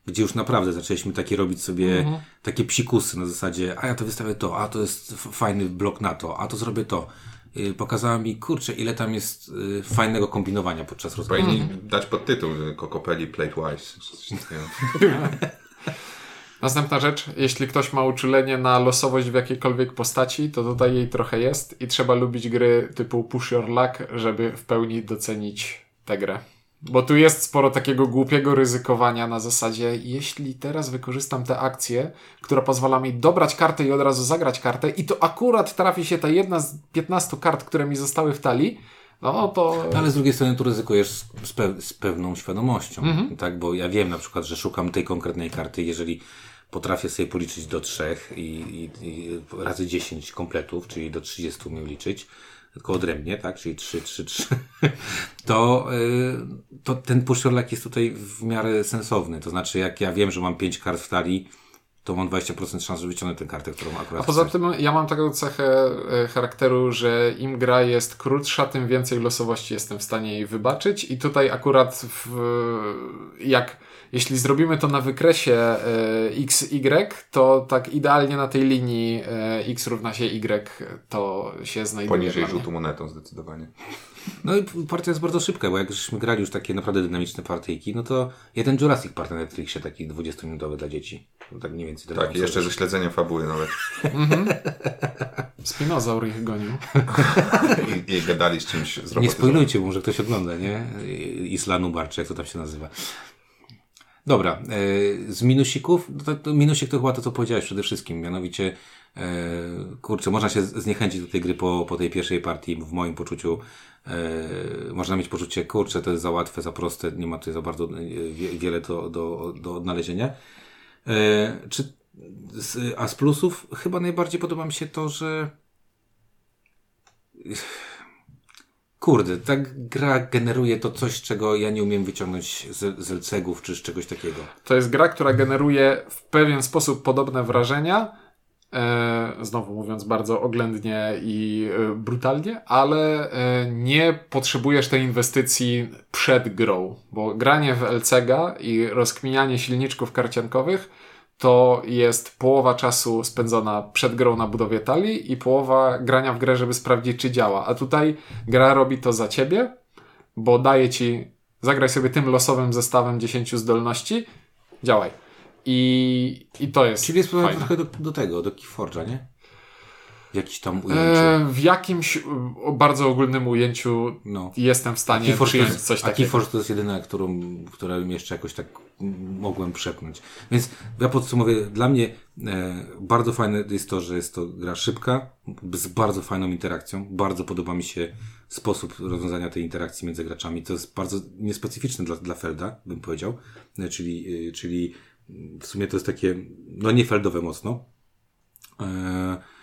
gdzie już naprawdę zaczęliśmy takie robić sobie
Mhm.
takie psikusy na zasadzie, a ja to wystawię to, a to jest fajny blok na to, a to zrobię to. Y, Pokazała mi, kurczę, ile tam jest y, fajnego kombinowania podczas rozmowy.
Powinni dać podtytuł Kokopeli Plate Wise. Coś takiego.
Następna rzecz, jeśli ktoś ma uczulenie na losowość w jakiejkolwiek postaci, to tutaj jej trochę jest i trzeba lubić gry typu Push Your Luck, żeby w pełni docenić tę grę. Bo tu jest sporo takiego głupiego ryzykowania na zasadzie, jeśli teraz wykorzystam tę akcję, która pozwala mi dobrać kartę i od razu zagrać kartę i to akurat trafi się ta jedna z 15 kart, które mi zostały w talii, no to...
No, Ale z drugiej strony tu ryzykujesz z, pe z pewną świadomością,
Mhm.
tak? Bo ja wiem na przykład, że szukam tej konkretnej karty, jeżeli potrafię sobie policzyć do trzech i, i, i razy 10 kompletów, czyli do 30 umiem liczyć, tylko odrębnie, tak? Czyli 3, 3, 3, to, y, to ten puszczorlak jest tutaj w miarę sensowny. To znaczy, jak ja wiem, że mam 5 kart w talii, to mam 20% szans, że wyciągnę tę kartę, którą akurat
A poza
chcę.
tym ja mam taką cechę e, charakteru, że im gra jest krótsza, tym więcej losowości jestem w stanie jej wybaczyć i tutaj akurat w, jak jeśli zrobimy to na wykresie e, XY, to tak idealnie na tej linii e, X równa się Y to się znajduje.
Poniżej rzutu monetą zdecydowanie.
No i partia jest bardzo szybka, bo jak żeśmy grali już takie naprawdę dynamiczne partyjki, no to jeden Jurassic Park na Netflixie, taki 20-minutowy dla dzieci. No tak mniej więcej.
Tak, jeszcze ze śledzeniem fabuły nawet.
Spinozaur ich gonił.
I, i gadali z czymś
Nie
zrobić.
spoilujcie mu, że ktoś ogląda, nie? Isla Nubar, czy jak to tam się nazywa. Dobra, e, z minusików, no to, minusik to chyba to, co powiedziałeś przede wszystkim, mianowicie e, kurczę, można się zniechęcić do tej gry po, po tej pierwszej partii, w moim poczuciu e, można mieć poczucie, kurczę, to jest za łatwe, za proste, nie ma tutaj za bardzo wie, wiele do, do, do odnalezienia. Czy, a z plusów chyba najbardziej podoba mi się to, że Kurde, ta gra generuje to coś, czego ja nie umiem wyciągnąć z, z LCG-ów czy z czegoś takiego.
To jest gra, która generuje w pewien sposób podobne wrażenia. E, znowu mówiąc bardzo oględnie i e, brutalnie, ale e, nie potrzebujesz tej inwestycji przed grą, bo granie w LCG i rozkminianie silniczków karciankowych to jest połowa czasu spędzona przed grą na budowie talii i połowa grania w grę, żeby sprawdzić, czy działa. A tutaj gra robi to za ciebie, bo daje ci, zagraj sobie tym losowym zestawem 10 zdolności, działaj. I, i to jest
Czyli jest
fajne.
trochę do, do tego, do Keyforge'a, nie? Jakiś tam ujęciu.
E, w jakimś o bardzo ogólnym ujęciu
no.
jestem w stanie
Keyforge to jest,
coś
a
takiego.
Keyforge to jest jedyna, którą, którą jeszcze jakoś tak mogłem przepchnąć. Więc ja podsumowuję, dla mnie e, bardzo fajne jest to, że jest to gra szybka, z bardzo fajną interakcją. Bardzo podoba mi się sposób rozwiązania tej interakcji między graczami. To jest bardzo niespecyficzne dla, dla Felda, bym powiedział. E, czyli, e, czyli w sumie to jest takie, no nie Feldowe mocno. E,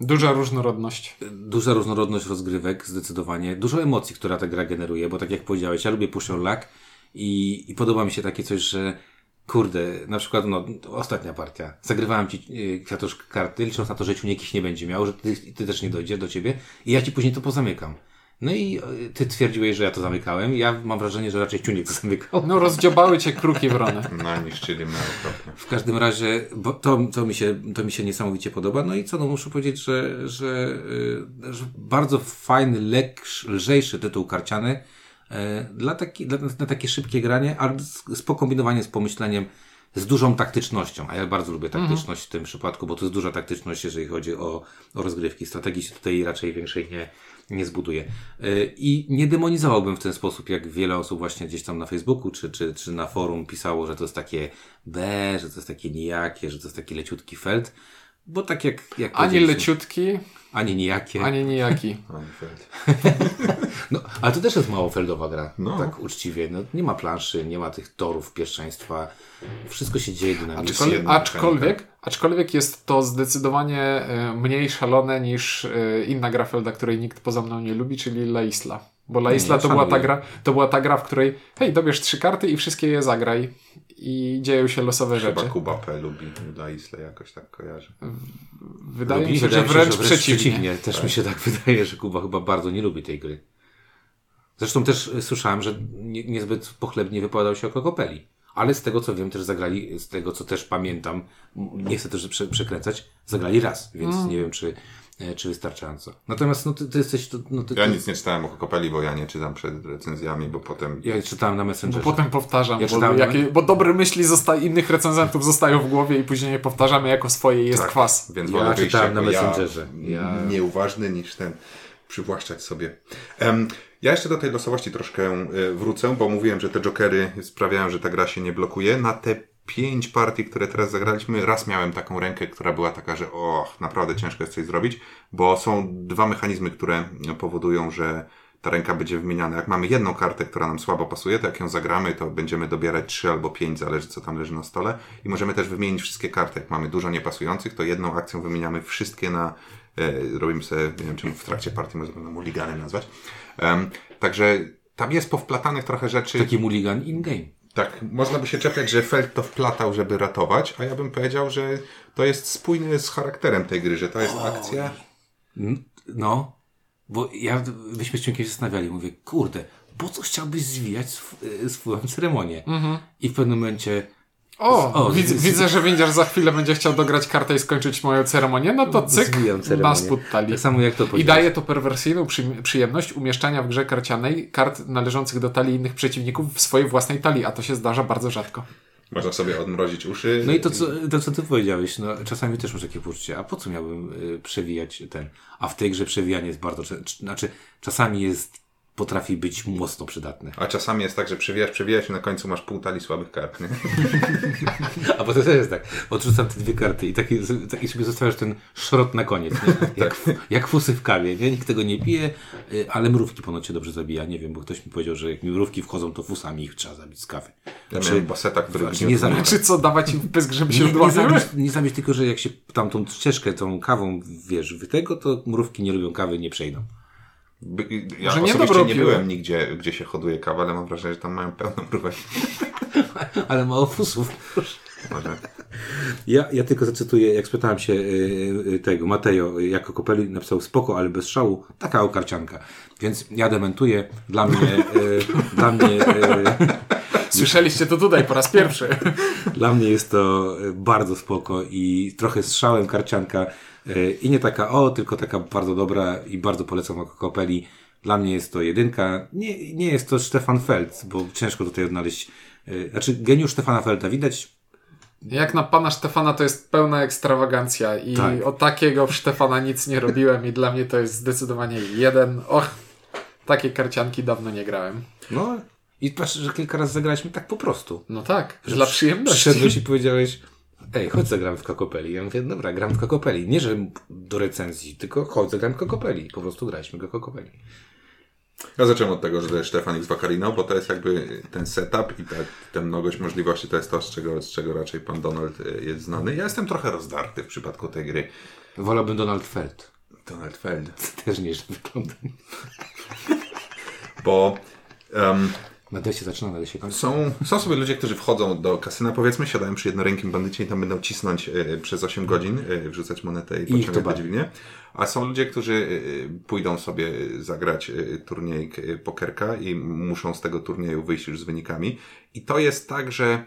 Duża różnorodność.
duża różnorodność rozgrywek, zdecydowanie. Dużo emocji, która ta gra generuje, bo tak jak powiedziałeś, ja lubię push your luck i, i podoba mi się takie coś, że kurde, na przykład, no, ostatnia partia. Zagrywałem ci y, kwiatuszkę karty, licząc na to, że ciuniek nie będzie miał, że ty, ty też nie dojdzie do ciebie i ja ci później to pozamykam. No i y, ty twierdziłeś, że ja to zamykałem. Ja mam wrażenie, że raczej ciuniek to zamykał.
No rozdziobały cię kruki wrony.
No, niszczyli mnie okropnie.
W każdym razie, bo to, to, mi się, to mi się niesamowicie podoba. No i co, no muszę powiedzieć, że, że, y, że bardzo fajny, leksz, lżejszy tytuł karciany y, dla taki, dla, na takie szybkie granie, ale z, z pomyśleniem, z dużą taktycznością. A ja bardzo lubię taktyczność w tym przypadku, bo to jest duża taktyczność, jeżeli chodzi o, o rozgrywki. Strategii się tutaj raczej większej nie, nie zbuduje. Y, I nie demonizowałbym w ten sposób, jak wiele osób właśnie gdzieś tam na Facebooku czy, czy, czy na forum pisało, że to jest takie B, że to jest takie nijakie, że to jest taki leciutki felt. Bo tak jak, jak
Ani leciutki,
ani nijakie.
ani nijaki.
No, ale to też jest mało feldowa gra.
No.
Tak uczciwie. No, nie ma planszy, nie ma tych torów pierwszeństwa. Wszystko się dzieje dynamicznie.
Aczkolwiek, aczkolwiek, aczkolwiek jest to zdecydowanie e, mniej szalone niż e, inna gra Felda, której nikt poza mną nie lubi, czyli La Isla. Bo La Isla to, była ta gra, to była ta gra, w której hej, dobierz trzy karty i wszystkie je zagraj. I dzieją się losowe
Chyba
rzeczy.
Kuba P. lubi dla Isle jakoś tak kojarzy.
Wydaje
Lubi?
mi się,
Wydaje
że wręcz,
że
przeciwnie.
Też mi się tak wydaje, że Kuba chyba bardzo nie lubi tej gry. Zresztą też y, słyszałem, że nie, niezbyt pochlebnie wypowiadał się o Kokopeli. ale z tego co wiem też zagrali, z tego co też pamiętam, nie chcę też prze, przekręcać, zagrali raz, więc
Mm.
nie wiem czy, e, czy wystarczająco. Natomiast no ty, ty jesteś, to, no ty,
Ja
ty,
nic nie czytałem o Kokopeli, bo ja nie czytam przed recenzjami, bo potem...
ja czytałem na
Bo
Messengerze.
potem powtarzam,
Ja
bo,
czytałem-
jakie, bo dobre myśli zosta- innych recenzentów zostają w głowie i później je powtarzamy jako swoje i jest
Tak,
kwas.
Więc
Ja czytałem na Messengerze.
Ja,
Ja-
Nieuważny niż ten przywłaszczać sobie. Ja jeszcze do tej losowości troszkę e, wrócę, bo mówiłem, że te jokery sprawiają, że ta gra się nie blokuje. Na te pięć partii, które teraz zagraliśmy, raz miałem taką rękę, która była taka, że o, naprawdę ciężko jest coś zrobić, bo są dwa mechanizmy, które powodują, że ta ręka będzie wymieniana. Jak mamy jedną kartę, która nam słabo pasuje, to jak ją zagramy, to będziemy dobierać trzy albo pięć, zależy co tam leży na stole. I możemy też wymienić wszystkie karty. Jak mamy dużo niepasujących, to jedną akcją wymieniamy wszystkie na, robimy sobie, nie wiem czy w trakcie partii można na mulligany nazwać. Także tam jest powplatanych trochę rzeczy.
Taki mulligan in-game.
Tak, można by się czepiać, że Feld to wplatał, żeby ratować, a ja bym powiedział, że to jest spójne z charakterem tej gry, że to jest akcja.
No, bo ja, myśmy się kiedyś zastanawiali, mówię, kurde, po co chciałbyś zwijać sw- y, swoją ceremonię? I w pewnym momencie,
O,
O,
widz,
z-
widzę, że Windziarz za chwilę będzie chciał dograć kartę i skończyć moją ceremonię, no to cyk, na spód talii.
tak samo jak to
I daje to perwersyjną przy, przyjemność umieszczania w grze karcianej kart należących do talii innych przeciwników w swojej własnej talii, a to się zdarza bardzo rzadko.
Można sobie odmrozić uszy.
No i to co, to, co ty powiedziałeś, no czasami też masz takie poczucie, a po co miałbym y, przewijać ten? A w tej grze przewijanie jest bardzo, znaczy czasami jest, potrafi być mocno przydatne.
A czasami jest tak, że przewijasz, przewijasz i na końcu masz pół talii słabych kart, nie?
A bo to też jest tak, odrzucam te dwie karty i taki, taki sobie zostawiasz ten szrot na koniec, nie? Jak, jak fusy w kawie, nie? Nikt tego nie pije, y, ale mrówki ponoć się dobrze zabija, nie wiem, bo ktoś mi powiedział, że jak mi mrówki wchodzą, to fusami ich trzeba zabić z kawy.
Ja miałem baseta, który
znaczy nie zabić.
Czy co, dawać im pysk, żeby się
Nie, nie, zabić, nie zabić, tylko że jak się tam tą ścieżkę, tą kawą, wiesz, wy tego, to mrówki nie lubią kawy, nie przejdą.
By- Ja
Może nie
osobiście nie byłem nigdzie, gdzie się hoduje kawa, ale mam wrażenie, że tam mają pełną mrówek.
Ale mało fusów.
Może.
Ja, ja tylko zacytuję, jak spytałem się y, y, tego, Mateo, jako Kopeli napisał spoko, ale bez szału, taka okarcianka. Więc ja dementuję, dla mnie, y, dla mnie, y,
Słyszeliście to tutaj po raz pierwszy.
dla mnie jest to bardzo spoko i trochę z szałem karcianka i nie taka o, tylko taka bardzo dobra i bardzo polecam jako Kopeli. Dla mnie jest to jedynka. Nie, nie jest to Stefan Feld, bo ciężko tutaj odnaleźć, y, znaczy geniusz Stefana Felda widać
Jak na pana Stefana to jest pełna ekstrawagancja i
Tak.
o takiego Stefana nic nie robiłem i dla mnie to jest zdecydowanie jeden. Och, takiej karcianki dawno nie grałem.
No i patrz, że kilka razy zagraliśmy tak po prostu.
No tak, dla przyjemności.
Przyszedłeś i powiedziałeś, ej, chodź zagram w Kokopeli. Ja mówię, dobra, gram w Kokopeli. Nie, że do recenzji, tylko chodź zagram w Kokopeli. Po prostu graliśmy go Kokopeli.
Ja zacząłem od tego, że Stefan X Vaccarino, bo to jest jakby ten setup i ta, ta mnogość możliwości to jest to, z czego, z czego raczej pan Donald e, jest znany. Ja jestem trochę rozdarty w przypadku tej gry.
Wolałbym Donald Feld.
Donald Feld.
Też nie, że wygląda.
Bo em,
Się zaczyna, się kończy.
są, są sobie ludzie, którzy wchodzą do kasyna, powiedzmy, siadają przy jednorękim bandycie i tam będą cisnąć e, przez 8 godzin, e, wrzucać monetę i,
to
pociągać
bawi.
dźwignię. A są ludzie, którzy e, pójdą sobie zagrać turniej pokerka i muszą z tego turnieju wyjść już z wynikami. I to jest tak, że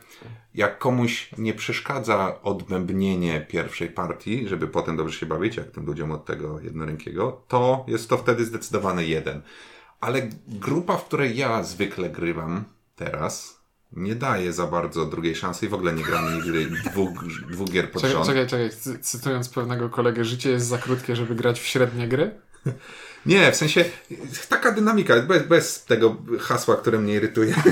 jak komuś nie przeszkadza odbębnienie pierwszej partii, żeby potem dobrze się bawić, jak tym ludziom od tego jednorękiego, to jest to wtedy zdecydowany jeden. Ale grupa, w której ja zwykle grywam teraz, nie daje za bardzo drugiej szansy i w ogóle nie gramy nigdy dwóch, dwóch gier pod
Czekaj, czekaj, czekaj. Cy- Cytując pewnego kolegę, życie jest za krótkie, żeby grać w średnie gry.
Nie, w sensie taka dynamika, bez, bez tego hasła, które mnie irytuje.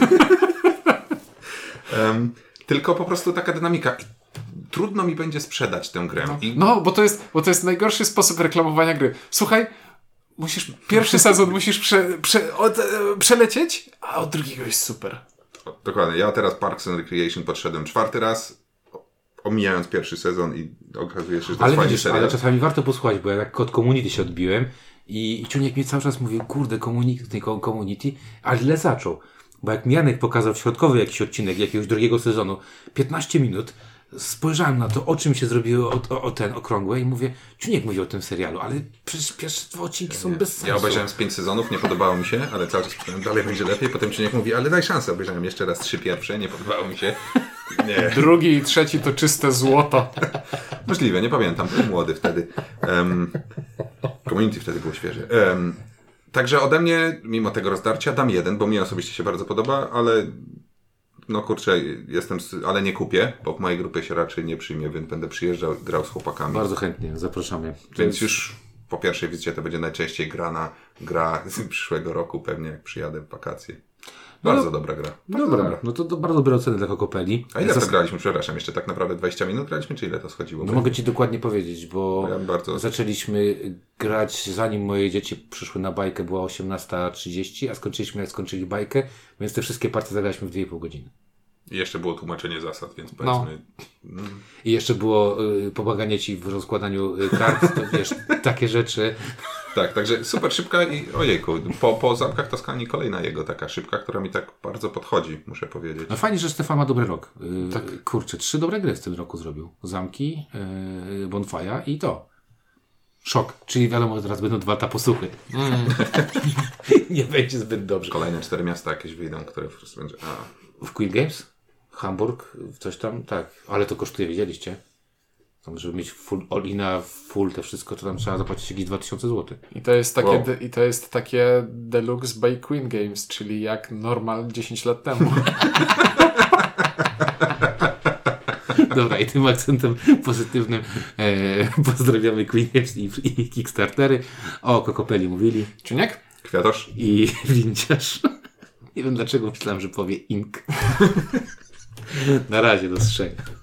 Em, tylko po prostu taka dynamika. Trudno mi będzie sprzedać tę grę. I
No, bo to jest, bo to jest najgorszy sposób reklamowania gry. Słuchaj, musisz, pierwszy sezon musisz prze, prze, od, e, przelecieć, a od drugiego jest super.
Dokładnie. Ja teraz Parks and Recreation podszedłem czwarty raz, omijając pierwszy sezon i okazuje się, że to
Ale
jest fajny
widzisz,
serial.
ale czasami warto posłuchać, bo ja tak od community się odbiłem i, i Ciuniek mi cały czas mówił, kurde, community, community, ale źle zaczął. Bo jak mi Janek pokazał w środkowy jakiś odcinek jakiegoś drugiego sezonu, 15 minut, spojrzałem na to, o czym się zrobiły o, o, o ten okrągłe i mówię, Ciuniek mówi o tym serialu, ale przecież pierwsze dwa odcinki są bez sensu.
Ja obejrzałem z pięć sezonów, nie podobało mi się, ale cały czas myślałem, dalej będzie lepiej. Potem Czuniek mówi, ale daj szansę. Obejrzałem jeszcze raz trzy pierwsze, nie podobało mi się. Nie.
Drugi i trzeci to czyste złoto.
Możliwe, nie pamiętam, byłem młody wtedy. Um, community wtedy było świeże. Um, także ode mnie, mimo tego rozdarcia, dam jeden, bo mi osobiście się bardzo podoba, ale no kurczę, jestem, ale nie kupię, bo w mojej grupie się raczej nie przyjmie, więc będę przyjeżdżał, grał z chłopakami.
Bardzo chętnie, zapraszamy.
Więc już po pierwszej wizycie to będzie najczęściej grana gra z przyszłego roku, pewnie jak przyjadę w wakacje. Bardzo dobra gra. Bardzo
Dobra, no to, to bardzo dobre oceny dla Kokopeli.
A ile
Zas-
to graliśmy? Przepraszam, jeszcze tak naprawdę 20 minut graliśmy, czy ile to schodziło?
No mogę Ci dokładnie powiedzieć, bo
Ja bardzo-
zaczęliśmy grać zanim moje dzieci przyszły na bajkę, była 18.30, a skończyliśmy jak skończyli bajkę, więc te wszystkie partie zagraliśmy w 2,5 godziny.
I jeszcze było tłumaczenie zasad, więc
No.
powiedzmy...
I jeszcze było y, pomaganie Ci w rozkładaniu y, kart, to wiesz, takie rzeczy.
Tak, także super szybka i ojejku, po, po Zamkach Toskanii kolejna jego taka szybka, która mi tak bardzo podchodzi, muszę powiedzieć.
No fajnie, że Stefan ma dobry rok. Y, Kurczę, trzy dobre gry w tym roku zrobił. Zamki, y, Bonfire i to. Szok. Czyli wiadomo, że teraz będą dwa taposłuchy. Nie będzie zbyt dobrze.
Kolejne cztery miasta jakieś wyjdą, które po prostu będzie... A,
W Queen Games? Hamburg? Coś tam? Tak. Ale to kosztuje, wiedzieliście? Tam, żeby mieć full all-ina, full te wszystko, to tam trzeba zapłacić jakieś 2000 zł.
I to jest takie,
Wow.
de, i to jest takie Deluxe by Queen Games, czyli jak normal 10 lat temu.
Dobra, i tym akcentem pozytywnym e, pozdrawiamy Queen Games i, i Kickstartery. O Kokopeli mówili.
Czuniek?
kwiatosz?
i windziarz. Nie wiem dlaczego myślałem, że powie ink. Na razie, do strzenia.